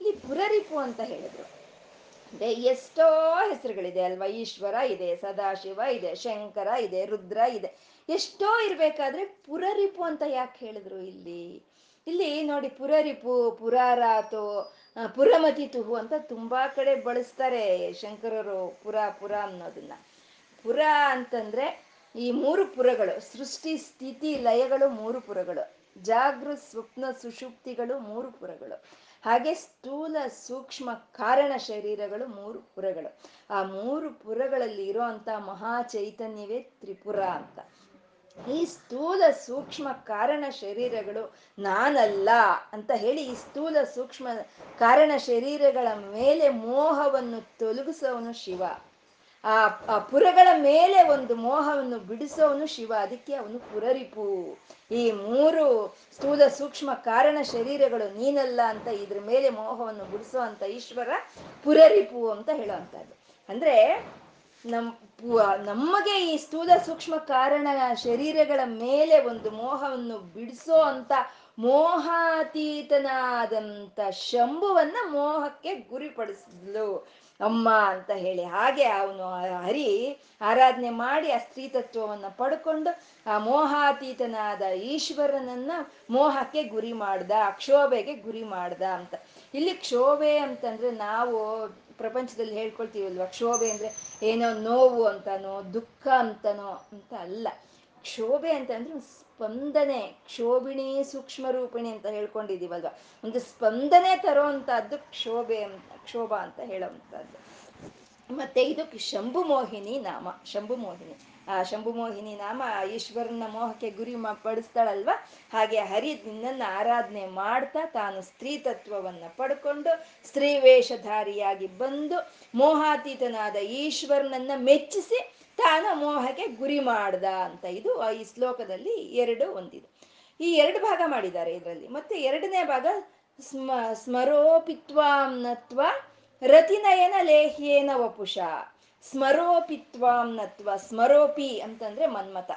ಇಲ್ಲಿ ಪುರರಿಪು ಅಂತ ಹೇಳಿದ್ರು. ಅಂದ್ರೆ ಎಷ್ಟೋ ಹೆಸರುಗಳಿದೆ ಅಲ್ವಾ? ಈಶ್ವರ ಇದೆ, ಸದಾಶಿವ ಇದೆ, ಶಂಕರ ಇದೆ, ರುದ್ರ ಇದೆ. ಎಷ್ಟೋ ಇರ್ಬೇಕಾದ್ರೆ ಪುರರಿಪು ಅಂತ ಯಾಕೆ ಹೇಳಿದ್ರು ಇಲ್ಲಿ? ಇಲ್ಲಿ ನೋಡಿ ಪುರರಿಪು ಪುರಾರಾತು ಪುರಮತಿ ತುಹು ಅಂತ ತುಂಬಾ ಕಡೆ ಬಳಸ್ತಾರೆ ಶಂಕರರು ಪುರ ಪುರ ಅನ್ನೋದನ್ನ. ಪುರ ಅಂತಂದ್ರೆ ಈ ಮೂರು ಪುರಗಳು, ಸೃಷ್ಟಿ, ಸ್ಥಿತಿ, ಲಯಗಳು ಮೂರು ಪುರಗಳು ಜಾಗೃ ಸ್ವಪ್ನ, ಸುಷುಪ್ತಿಗಳು ಮೂರು ಪುರಗಳು. ಹಾಗೆ ಸ್ಥೂಲ, ಸೂಕ್ಷ್ಮ, ಕಾರಣ ಶರೀರಗಳು ಮೂರು ಪುರಗಳು. ಆ ಮೂರು ಪುರಗಳಲ್ಲಿ ಇರೋ ಅಂತ ಮಹಾ ಚೈತನ್ಯವೇ ತ್ರಿಪುರ ಅಂತ. ಈ ಸ್ಥೂಲ ಸೂಕ್ಷ್ಮ ಕಾರಣ ಶರೀರಗಳು ನಾನಲ್ಲ ಅಂತ ಹೇಳಿ ಈ ಸ್ಥೂಲ ಸೂಕ್ಷ್ಮ ಕಾರಣ ಶರೀರಗಳ ಮೇಲೆ ಮೋಹವನ್ನು ತೊಲಗಿಸೋನು ಶಿವ. ಆ ಪುರಗಳ ಮೇಲೆ ಒಂದು ಮೋಹವನ್ನು ಬಿಡಿಸೋನು ಶಿವ. ಅದಕ್ಕೆ ಅವನು ಪುರರಿಪು. ಈ ಮೂರು ಸ್ಥೂಲ ಸೂಕ್ಷ್ಮ ಕಾರಣ ಶರೀರಗಳು ನೀನಲ್ಲ ಅಂತ ಇದ್ರ ಮೇಲೆ ಮೋಹವನ್ನು ಬಿಡಿಸೋ ಅಂತ ಈಶ್ವರ ಪುರರಿಪು ಅಂತ ಹೇಳುವಂಥದ್ದು ಅಂದ್ರೆ ನಮ್ ನಮಗೆ ಈ ಸ್ಥೂಲ ಸೂಕ್ಷ್ಮ ಕಾರಣ ಶರೀರಗಳ ಮೇಲೆ ಒಂದು ಮೋಹವನ್ನು ಬಿಡಿಸೋ ಅಂತ ಮೋಹಾತೀತನಾದಂಥ ಶಂಭುವನ್ನ ಮೋಹಕ್ಕೆ ಗುರಿಪಡಿಸಿದ್ಲು. ಅಮ್ಮ ಅಂತ ಹೇಳಿ. ಹಾಗೆ ಅವನು ಹರಿ ಆರಾಧನೆ ಮಾಡಿ ಆ ಸ್ತ್ರೀ ತತ್ವವನ್ನು ಪಡ್ಕೊಂಡು ಆ ಮೋಹಾತೀತನಾದ ಈಶ್ವರನನ್ನ ಮೋಹಕ್ಕೆ ಗುರಿ ಮಾಡ್ದ, ಕ್ಷೋಭೆಗೆ ಗುರಿ ಮಾಡ್ದ ಅಂತ. ಇಲ್ಲಿ ಕ್ಷೋಭೆ ಅಂತಂದ್ರೆ ನಾವು ಪ್ರಪಂಚದಲ್ಲಿ ಹೇಳ್ಕೊಳ್ತೀವಲ್ವ? ಕ್ಷೋಭೆ ಅಂದ್ರೆ ಏನೋ ನೋವು ಅಂತನೋ, ದುಃಖ ಅಂತನೋ ಅಂತ ಅಲ್ಲ. ಕ್ಷೋಭೆ ಅಂತಂದ್ರೆ ಸ್ಪಂದನೆ, ಕ್ಷೋಭಿಣಿ ಸೂಕ್ಷ್ಮ ರೂಪಿಣಿ ಅಂತ ಹೇಳ್ಕೊಂಡಿದೀವಲ್ವ ಒಂದು ಸ್ಪಂದನೆ ತರೋವಂಥದ್ದು ಕ್ಷೋಭೆ ಅಂತ, ಕ್ಷೋಭ ಅಂತ ಹೇಳೋವಂಥದ್ದು ಮತ್ತೆ ಇದು ಶಂಭು ಮೋಹಿನಿ ನಾಮ, ಶಂಭು ಮೋಹಿನಿ. ಆ, ಶಂಭು ಮೋಹಿನಿ ನಾಮ ಈಶ್ವರನ ಮೋಹಕ್ಕೆ ಗುರಿ ಪಡಿಸ್ತಾಳಲ್ವ? ಹಾಗೆ ಹರಿ ನಿನ್ನ ಆರಾಧನೆ ಮಾಡ್ತಾ ತಾನು ಸ್ತ್ರೀ ತತ್ವವನ್ನ ಪಡ್ಕೊಂಡು ಸ್ತ್ರೀ ವೇಷಧಾರಿಯಾಗಿ ಬಂದು ಮೋಹಾತೀತನಾದ ಈಶ್ವರನನ್ನ ಮೆಚ್ಚಿಸಿ ತಾನು ಮೋಹಕ್ಕೆ ಗುರಿ ಮಾಡ್ದ ಅಂತ ಇದು ಈ ಶ್ಲೋಕದಲ್ಲಿ ಎರಡು ಒಂದಿದೆ. ಈ ಎರಡು ಭಾಗ ಮಾಡಿದ್ದಾರೆ ಇದರಲ್ಲಿ. ಮತ್ತೆ ಎರಡನೇ ಭಾಗ ಸ್ಮ ಸ್ಮರೋಪಿತ್ವಾಂನತ್ವ ರತಿನಯನ ಲೇಹ್ಯೇನ ವಪುಷ. ಸ್ಮರೋಪಿತ್ವಾಂನತ್ವ ಸ್ಮರೋಪಿ ಅಂತಂದ್ರೆ ಮನ್ಮತ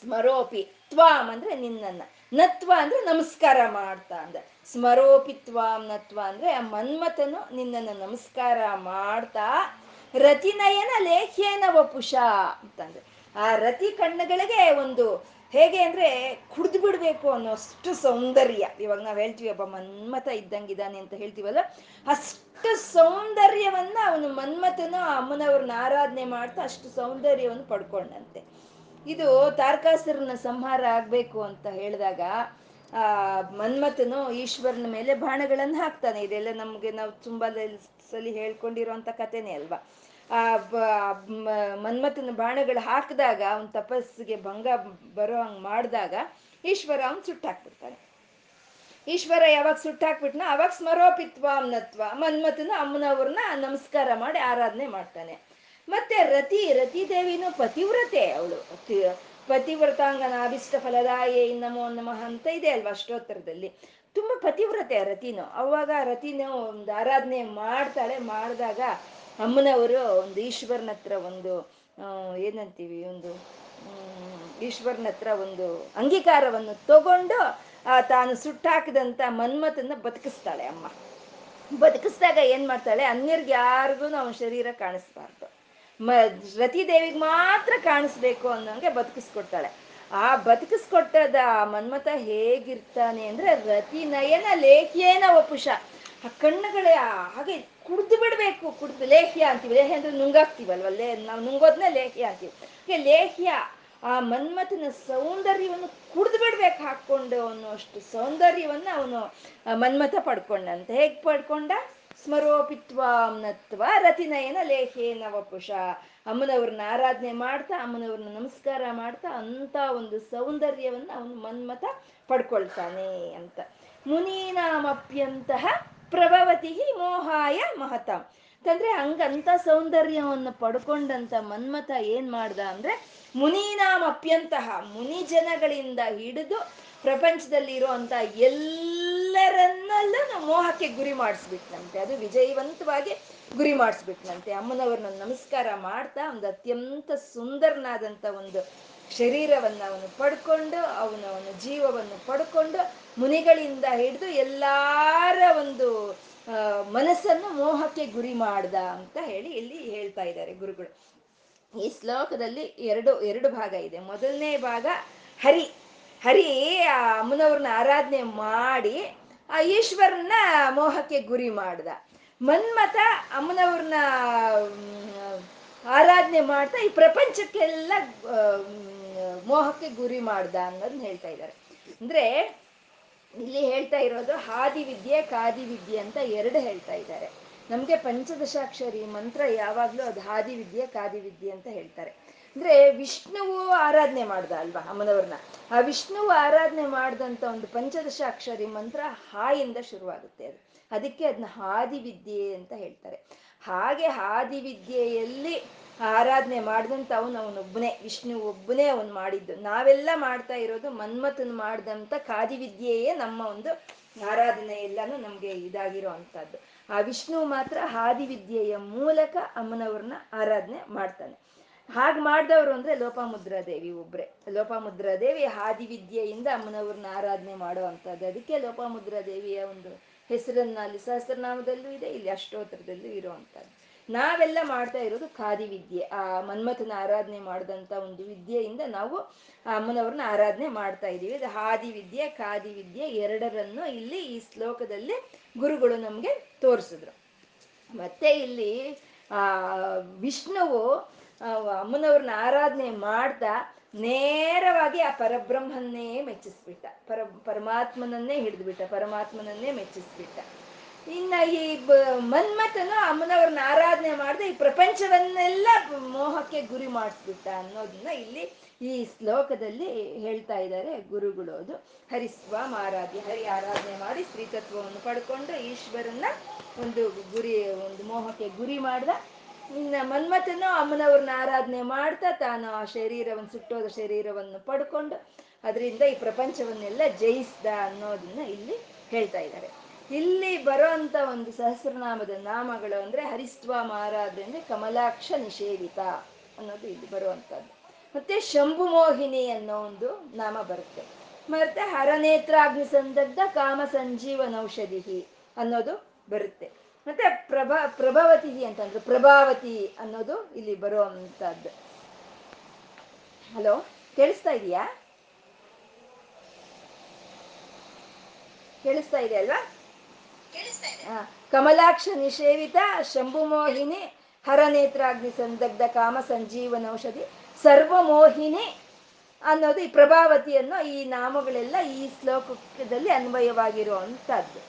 ಸ್ಮರೋಪಿ ತ್ವಾಮ್ ಅಂದ್ರೆ ನಿನ್ನನ್ನ. ನತ್ವ ಅಂದ್ರೆ ನಮಸ್ಕಾರ ಮಾಡ್ತಾ ಅಂದ. ಸ್ಮರೋಪಿತ್ವಾಂ ನತ್ವ ಅಂದ್ರೆ ಆ ಮನ್ಮಥನು ನಿನ್ನನ್ನು ನಮಸ್ಕಾರ ಮಾಡ್ತಾ, ರತಿನಯನ ಲೇಖ್ಯೇನ ವಪುಷ ಅಂತಂದ್ರೆ ಆ ರತಿ ಕಣ್ಣುಗಳಿಗೆ ಒಂದು ಹೇಗೆ ಅಂದ್ರೆ ಕುಡ್ದು ಬಿಡ್ಬೇಕು ಅನ್ನೋಷ್ಟು ಸೌಂದರ್ಯ. ಇವಾಗ ನಾವ್ ಹೇಳ್ತೀವಿ, ಒಬ್ಬ ಮನ್ಮಥ ಇದ್ದಂಗಿದ್ದಾನೆ ಅಂತ ಹೇಳ್ತೀವಲ್ಲ? ಅಷ್ಟು ಸೌಂದರ್ಯವನ್ನ ಅವನು ಮನ್ಮಥನ ಅಮ್ಮನವ್ರನ್ನ ಆರಾಧನೆ ಮಾಡ್ತಾ ಅಷ್ಟು ಸೌಂದರ್ಯವನ್ನು ಪಡ್ಕೊಂಡಂತೆ. ಇದು ತಾರಕಾಸುರನ ಸಂಹಾರ ಆಗ್ಬೇಕು ಅಂತ ಹೇಳಿದಾಗ, ಆ, ಮನ್ಮಥನು ಈಶ್ವರನ ಮೇಲೆ ಬಾಣಗಳನ್ನು ಹಾಕ್ತಾನೆ. ಇದೆಲ್ಲ ನಮ್ಗೆ ನಾವು ತುಂಬಾ ಸಲಿ ಹೇಳ್ಕೊಂಡಿರೋಂಥ ಕಥೆನೇ ಅಲ್ವಾ? ಆ ಮನ್ಮಥನ ಬಾಣಗಳು ಹಾಕಿದಾಗ, ಅವನ ತಪಸ್ಸಿಗೆ ಭಂಗ ಬರೋ ಹಂಗ್ ಮಾಡಿದಾಗ, ಈಶ್ವರ ಅವನ್ ಸುಟ್ಟಾಕ್ಬಿಡ್ತಾನೆ. ಈಶ್ವರ ಯಾವಾಗ ಸುಟ್ಟಾಕ್ಬಿಟ್ನ, ಅವಾಗ ಸ್ಮರೋಪಿತ್ವ ಅಮ್ನತ್ವ, ಮನ್ಮಥನ ಅಮ್ಮನವ್ರನ್ನ ನಮಸ್ಕಾರ ಮಾಡಿ ಆರಾಧನೆ ಮಾಡ್ತಾನೆ. ಮತ್ತೆ ರತಿ ರತಿ ದೇವಿನೂ ಪತಿವ್ರತೆ ಅವಳು. ಪತಿವ್ರತಾಂಗನಾಭಿಷ್ಟ ಫಲದಾಯೇ ನಮೋ ನಮಃ ಅಂತ ಇದೆ ಅಲ್ವಾ ಅಷ್ಟೋತ್ತರದಲ್ಲಿ. ತುಂಬಾ ಪತಿವ್ರತೆ ರತಿನು. ಅವಾಗ ರತಿನೂ ಒಂದು ಆರಾಧನೆ ಮಾಡ್ತಾಳೆ, ಮಾಡಿದಾಗ ಅಮ್ಮನವರು ಒಂದು ಈಶ್ವರನ ಹತ್ರ ಒಂದು ಏನಂತೀವಿ, ಒಂದು ಈಶ್ವರನ ಹತ್ರ ಒಂದು ಅಂಗೀಕಾರವನ್ನು ತಗೊಂಡು ಆ ತಾನು ಸುಟ್ಟಾಕಿದಂಥ ಮನ್ಮಥನ್ನ ಬದುಕಿಸ್ತಾಳೆ ಅಮ್ಮ. ಬದುಕಿಸ್ದಾಗ ಏನು ಮಾಡ್ತಾಳೆ? ಅನ್ಯರ್ಗೆ ಯಾರಿಗೂ ಅವನ ಶರೀರ ಕಾಣಿಸ್ಬಾರ್ದು. ಮ ರತಿದೇವಿಗೆ ಮಾತ್ರ ಕಾಣಿಸ್ಬೇಕು ಅನ್ನೋಂಗೆ ಬದುಕಿಸ್ಕೊಡ್ತಾಳೆ. ಆ ಬದುಕಿಸ್ಕೊಟ್ಟದ ಮನ್ಮಥ ಹೇಗಿರ್ತಾನೆ ಅಂದ್ರೆ ರತಿ ನಯನ ಲೇಖಿಯೇನ ವಪುಷ. ಆ ಕಣ್ಣುಗಳೇ ಹಾಗೆ ಕುಡ್ದು ಬಿಡ್ಬೇಕು, ಕುಡ್ದು ಲೇಹ್ಯ ಅಂತೀವಿ. ಲೇಹ್ಯ ಅಂದ್ರೆ ನುಂಗಾಕ್ತಿವಲ್ವ ಲೇ ನಾವು ನುಂಗೋದ್ನೇ ಲೇಹ್ಯ ಅಂತೀವಿ. ಲೇಹ್ಯ, ಆ ಮನ್ಮಥನ ಸೌಂದರ್ಯವನ್ನು ಕುಡ್ದು ಬಿಡ್ಬೇಕು ಹಾಕೊಂಡು ಅವನು ಅಷ್ಟು ಸೌಂದರ್ಯವನ್ನ ಅವನು ಮನ್ಮಥ ಪಡ್ಕೊಂಡಂತೆ. ಹೇಗೆ ಪಡ್ಕೊಂಡ? ಸ್ಮರೋಪಿತ್ವಾಮ್ನತ್ವ ರತಿನಯನ ಲೇಹೇನ ವಪುಷ ಅಮ್ಮನವ್ರನ್ನ ಆರಾಧನೆ ಮಾಡ್ತಾ, ಅಮ್ಮನವ್ರನ್ನ ನಮಸ್ಕಾರ ಮಾಡ್ತಾ ಅಂತ ಒಂದು ಸೌಂದರ್ಯವನ್ನ ಅವನು ಮನ್ಮಥ ಪಡ್ಕೊಳ್ತಾನೆ ಅಂತ. ಮುನೀನಾಮಪ್ಯಂತಹ ಪ್ರಭವತಿ ಮೋಹಾಯ ಮಹತ. ಅಂತಂದ್ರೆ ಹಂಗಂತ ಸೌಂದರ್ಯವನ್ನು ಪಡ್ಕೊಂಡಂತ ಮನ್ಮಥ ಏನ್ ಮಾಡ್ದ ಅಂದ್ರೆ ಮುನೀನಾಮಪ್ಯಂತಹ ಮುನಿ ಜನಗಳಿಂದ ಹಿಡಿದು ಪ್ರಪಂಚದಲ್ಲಿ ಇರುವಂತ ಎಲ್ಲರನ್ನಲ್ಲೂ ಮೋಹಕ್ಕೆ ಗುರಿ ಮಾಡಿಸ್ಬಿಟ್ನಂತೆ. ಅದು ವಿಜಯವಂತವಾಗಿ ಗುರಿ ಮಾಡಿಸ್ಬಿಟ್ನಂತೆ. ಅಮ್ಮನವ್ರನ್ನ ನಮಸ್ಕಾರ ಮಾಡ್ತಾ ಒಂದು ಅತ್ಯಂತ ಸುಂದರನಾದಂಥ ಒಂದು ಶರೀರವನ್ನ ಅವನು ಪಡ್ಕೊಂಡು, ಅವನ ಅವನ ಜೀವವನ್ನು ಪಡ್ಕೊಂಡು, ಮುನಿಗಳಿಂದ ಹಿಡಿದು ಎಲ್ಲಾರ ಒಂದು ಮನಸ್ಸನ್ನು ಮೋಹಕ್ಕೆ ಗುರಿ ಮಾಡ್ದ ಅಂತ ಹೇಳಿ ಇಲ್ಲಿ ಹೇಳ್ತಾ ಇದ್ದಾರೆ ಗುರುಗಳು. ಈ ಶ್ಲೋಕದಲ್ಲಿ ಎರಡು ಎರಡು ಭಾಗ ಇದೆ. ಮೊದಲನೇ ಭಾಗ, ಹರಿ ಹರಿ, ಆ ಅಮ್ಮನವ್ರನ್ನ ಆರಾಧನೆ ಮಾಡಿ, ಆ ಈಶ್ವರನ ಮೋಹಕ್ಕೆ ಗುರಿ ಮಾಡ್ದ. ಮನ್ಮತ ಅಮ್ಮನವ್ರನ್ನ ಆರಾಧನೆ ಮಾಡ್ತಾ ಈ ಪ್ರಪಂಚಕ್ಕೆಲ್ಲ ಮೋಹಕ್ಕೆ ಗುರಿ ಮಾಡ್ದ ಅನ್ನೋದನ್ನ ಹೇಳ್ತಾ ಇದ್ದಾರೆ. ಅಂದ್ರೆ ಇಲ್ಲಿ ಹೇಳ್ತಾ ಇರೋದು ಹಾದಿ ವಿದ್ಯೆ, ಕಾದಿ ವಿದ್ಯೆ ಅಂತ ಎರಡು ಹೇಳ್ತಾ ಇದ್ದಾರೆ. ನಮ್ಗೆ ಪಂಚದಶಾಕ್ಷರಿ ಮಂತ್ರ ಯಾವಾಗ್ಲೂ ಅದು ಹಾದಿ ವಿದ್ಯೆ, ಕಾದಿ ವಿದ್ಯೆ ಅಂತ ಹೇಳ್ತಾರೆ. ಅಂದ್ರೆ ವಿಷ್ಣುವು ಆರಾಧನೆ ಮಾಡ್ದ ಅಲ್ವಾ ಅಮ್ಮನವ್ರನ್ನ? ಆ ವಿಷ್ಣುವು ಆರಾಧನೆ ಮಾಡ್ದಂತ ಒಂದು ಪಂಚದಶಾಕ್ಷರಿ ಮಂತ್ರ ಹಾಯಿಂದ ಶುರುವಾಗುತ್ತೆ ಅದು. ಅದಕ್ಕೆ ಅದನ್ನ ಹಾದಿ ವಿದ್ಯೆ ಅಂತ ಹೇಳ್ತಾರೆ. ಹಾಗೆ ಹಾದಿ ವಿದ್ಯೆಯಲ್ಲಿ ಆರಾಧನೆ ಮಾಡಿದಂತ ಅವನು ಅವನೊಬ್ಬನೇ, ವಿಷ್ಣು ಒಬ್ಬನೇ ಅವನು ಮಾಡಿದ್ದು. ನಾವೆಲ್ಲ ಮಾಡ್ತಾ ಇರೋದು ಮನ್ಮಥನ್ ಮಾಡಿದಂತ ಕಾದಿ ವಿದ್ಯೆಯೇ ನಮ್ಮ ಒಂದು ಆರಾಧನೆ ಎಲ್ಲಾನು ನಮ್ಗೆ ಇದಾಗಿರೋ ಅಂತದ್ದು ಆ ವಿಷ್ಣು ಮಾತ್ರ ಹಾದಿ ವಿದ್ಯೆಯ ಮೂಲಕ ಅಮ್ಮನವ್ರನ್ನ ಆರಾಧನೆ ಮಾಡ್ತಾನೆ. ಹಾಗೆ ಮಾಡ್ದವ್ರು ಅಂದ್ರೆ ಲೋಪಾಮುದ್ರಾದೇವಿ ಒಬ್ರೆ. ಲೋಪಾಮುದ್ರಾದೇವಿ ಹಾದಿ ವಿದ್ಯೆಯಿಂದ ಅಮ್ಮನವ್ರನ್ನ ಆರಾಧನೆ ಮಾಡೋ ಅಂತದ್ದು ಅದಕ್ಕೆ ಲೋಪಾಮುದ್ರಾದೇವಿಯ ಒಂದು ಹೆಸರನ್ನ ಅಲ್ಲಿ ಸಹಸ್ರನಾಮದಲ್ಲೂ ಇದೆ, ಇಲ್ಲಿ ಅಷ್ಟೋತ್ತರದಲ್ಲೂ ಇರುವಂತದ್ದು ನಾವೆಲ್ಲ ಮಾಡ್ತಾ ಇರೋದು ಖಾದಿ ವಿದ್ಯೆ. ಆ, ಮನ್ಮಥನ ಆರಾಧನೆ ಮಾಡಿದಂತ ಒಂದು ವಿದ್ಯೆಯಿಂದ ನಾವು ಅಮ್ಮನವ್ರನ್ನ ಆರಾಧನೆ ಮಾಡ್ತಾ ಇದ್ದೀವಿ. ಇದು ಹಾದಿ ವಿದ್ಯೆ, ಖಾದಿ ವಿದ್ಯೆ ಎರಡರನ್ನು ಇಲ್ಲಿ ಈ ಶ್ಲೋಕದಲ್ಲಿ ಗುರುಗಳು ನಮ್ಗೆ ತೋರಿಸಿದ್ರು. ಮತ್ತೆ ಇಲ್ಲಿ, ಆ, ವಿಷ್ಣುವು ಅಮ್ಮನವ್ರನ್ನ ಆರಾಧನೆ ಮಾಡ್ತಾ ನೇರವಾಗಿ ಆ ಪರಬ್ರಹ್ಮನ್ನೇ ಮೆಚ್ಚಿಸ್ಬಿಟ್ಟ. ಪರ, ಪರಮಾತ್ಮನನ್ನೇ ಹಿಡಿದ್ಬಿಟ್ಟ. ಪರಮಾತ್ಮನನ್ನೇ ಮೆಚ್ಚಿಸ್ಬಿಟ್ಟ. ಇನ್ನ ಈ ಮನ್ಮಥನು ಅಮ್ಮನವ್ರನ್ನ ಆರಾಧನೆ ಮಾಡದೆ ಈ ಪ್ರಪಂಚವನ್ನೆಲ್ಲ ಮೋಹಕ್ಕೆ ಗುರಿ ಮಾಡಿಸ್ಬಿಟ್ಟ ಅನ್ನೋದನ್ನ ಇಲ್ಲಿ ಈ ಶ್ಲೋಕದಲ್ಲಿ ಹೇಳ್ತಾ ಇದ್ದಾರೆ ಗುರುಗಳು ಅದು. ಹರಿಸ್ವಾಮ ಆರಾಧ್ಯ, ಹರಿ ಆರಾಧನೆ ಮಾಡಿ ಸ್ತ್ರೀತತ್ವವನ್ನು ಪಡ್ಕೊಂಡು ಈಶ್ವರನ್ನ ಒಂದು ಗುರಿ, ಒಂದು ಮೋಹಕ್ಕೆ ಗುರಿ ಮಾಡ್ದ. ಇನ್ನ ಮನ್ಮಥನು ಅಮ್ಮನವ್ರನ್ನ ಆರಾಧನೆ ಮಾಡ್ತಾ ತಾನು ಆ ಶರೀರವನ್ನು, ಸುಟ್ಟೋದ ಶರೀರವನ್ನು ಪಡ್ಕೊಂಡು, ಅದರಿಂದ ಈ ಪ್ರಪಂಚವನ್ನೆಲ್ಲ ಜಯಿಸ್ದ ಅನ್ನೋದನ್ನ ಇಲ್ಲಿ ಹೇಳ್ತಾ ಇದ್ದಾರೆ. ಇಲ್ಲಿ ಬರೋ ಅಂತ ಒಂದು ಸಹಸ್ರನಾಮದ ನಾಮಗಳು ಅಂದ್ರೆ ಹರಿಸ್ತ್ವ ಮಹಾರಾಜ ಅಂದ್ರೆ ಕಮಲಾಕ್ಷ ನಿಷೇವಿತ ಅನ್ನೋದು ಇಲ್ಲಿ ಬರುವಂತದ್ದು. ಮತ್ತೆ ಶಂಭು ಮೋಹಿನಿ ಅನ್ನೋ ಒಂದು ನಾಮ ಬರುತ್ತೆ. ಮತ್ತೆ ಹರನೇತ್ರಾಗ್ನಿ ಸಂದಗ್ಧ ಕಾಮ ಸಂಜೀವನೌಷಧಿ ಅನ್ನೋದು ಬರುತ್ತೆ. ಮತ್ತೆ ಪ್ರಭಾ ಪ್ರಭಾವತಿ ಅಂತಂದ್ರೆ ಪ್ರಭಾವತಿ ಅನ್ನೋದು ಇಲ್ಲಿ ಬರುವಂತದ್ದು. ಹಲೋ, ಕೇಳಿಸ್ತಾ ಇದೆಯಾ? ಕೇಳಿಸ್ತಾ ಇದೆ ಅಲ್ವಾ? ಕಮಲಾಕ್ಷ ನಿಷೇವಿತ ಶಂಭುಮೋಹಿನಿ ಹರನೇತ್ರಾಗ್ನಿ ಸಂದಗ್ಧ ಕಾಮ ಸಂಜೀವನ ಔಷಧಿ ಸರ್ವಮೋಹಿನಿ ಅನ್ನೋದು ಈ ಪ್ರಭಾವತಿ ಅನ್ನೋ ಈ ನಾಮಗಳೆಲ್ಲ ಈ ಶ್ಲೋಕದಲ್ಲಿ ಅನ್ವಯವಾಗಿರುವಂಥದ್ದು.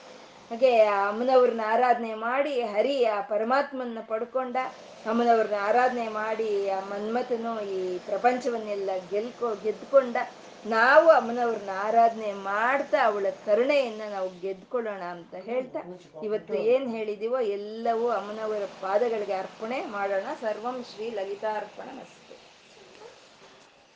ಹಾಗೆ ಅಮ್ಮನವ್ರನ್ನ ಆರಾಧನೆ ಮಾಡಿ, ಹರಿ ಆ ಪರಮಾತ್ಮನ ಪಡ್ಕೊಂಡ ಅಮ್ಮನವ್ರನ್ನ ಆರಾಧನೆ ಮಾಡಿ ಆ ಮನ್ಮಥನು ಈ ಪ್ರಪಂಚವನ್ನೆಲ್ಲ ಗೆಲ್ಕೊ, ಗೆದ್ಕೊಂಡ ನಾವು ಅಮ್ಮನವ್ರನ್ನ ಆರಾಧನೆ ಮಾಡ್ತಾ ಅವಳ ಕರುಣೆಯನ್ನ ನಾವು ಗೆದ್ಕೊಳ್ಳೋಣ ಅಂತ ಹೇಳ್ತಾ ಇವತ್ತು ಏನ್ ಹೇಳಿದೀವೋ ಎಲ್ಲವೂ ಅಮ್ಮನವರ ಪಾದಗಳಿಗೆ ಅರ್ಪಣೆ ಮಾಡೋಣ. ಸರ್ವಂ ಶ್ರೀ ಲಲಿತಾರ್ಪಣ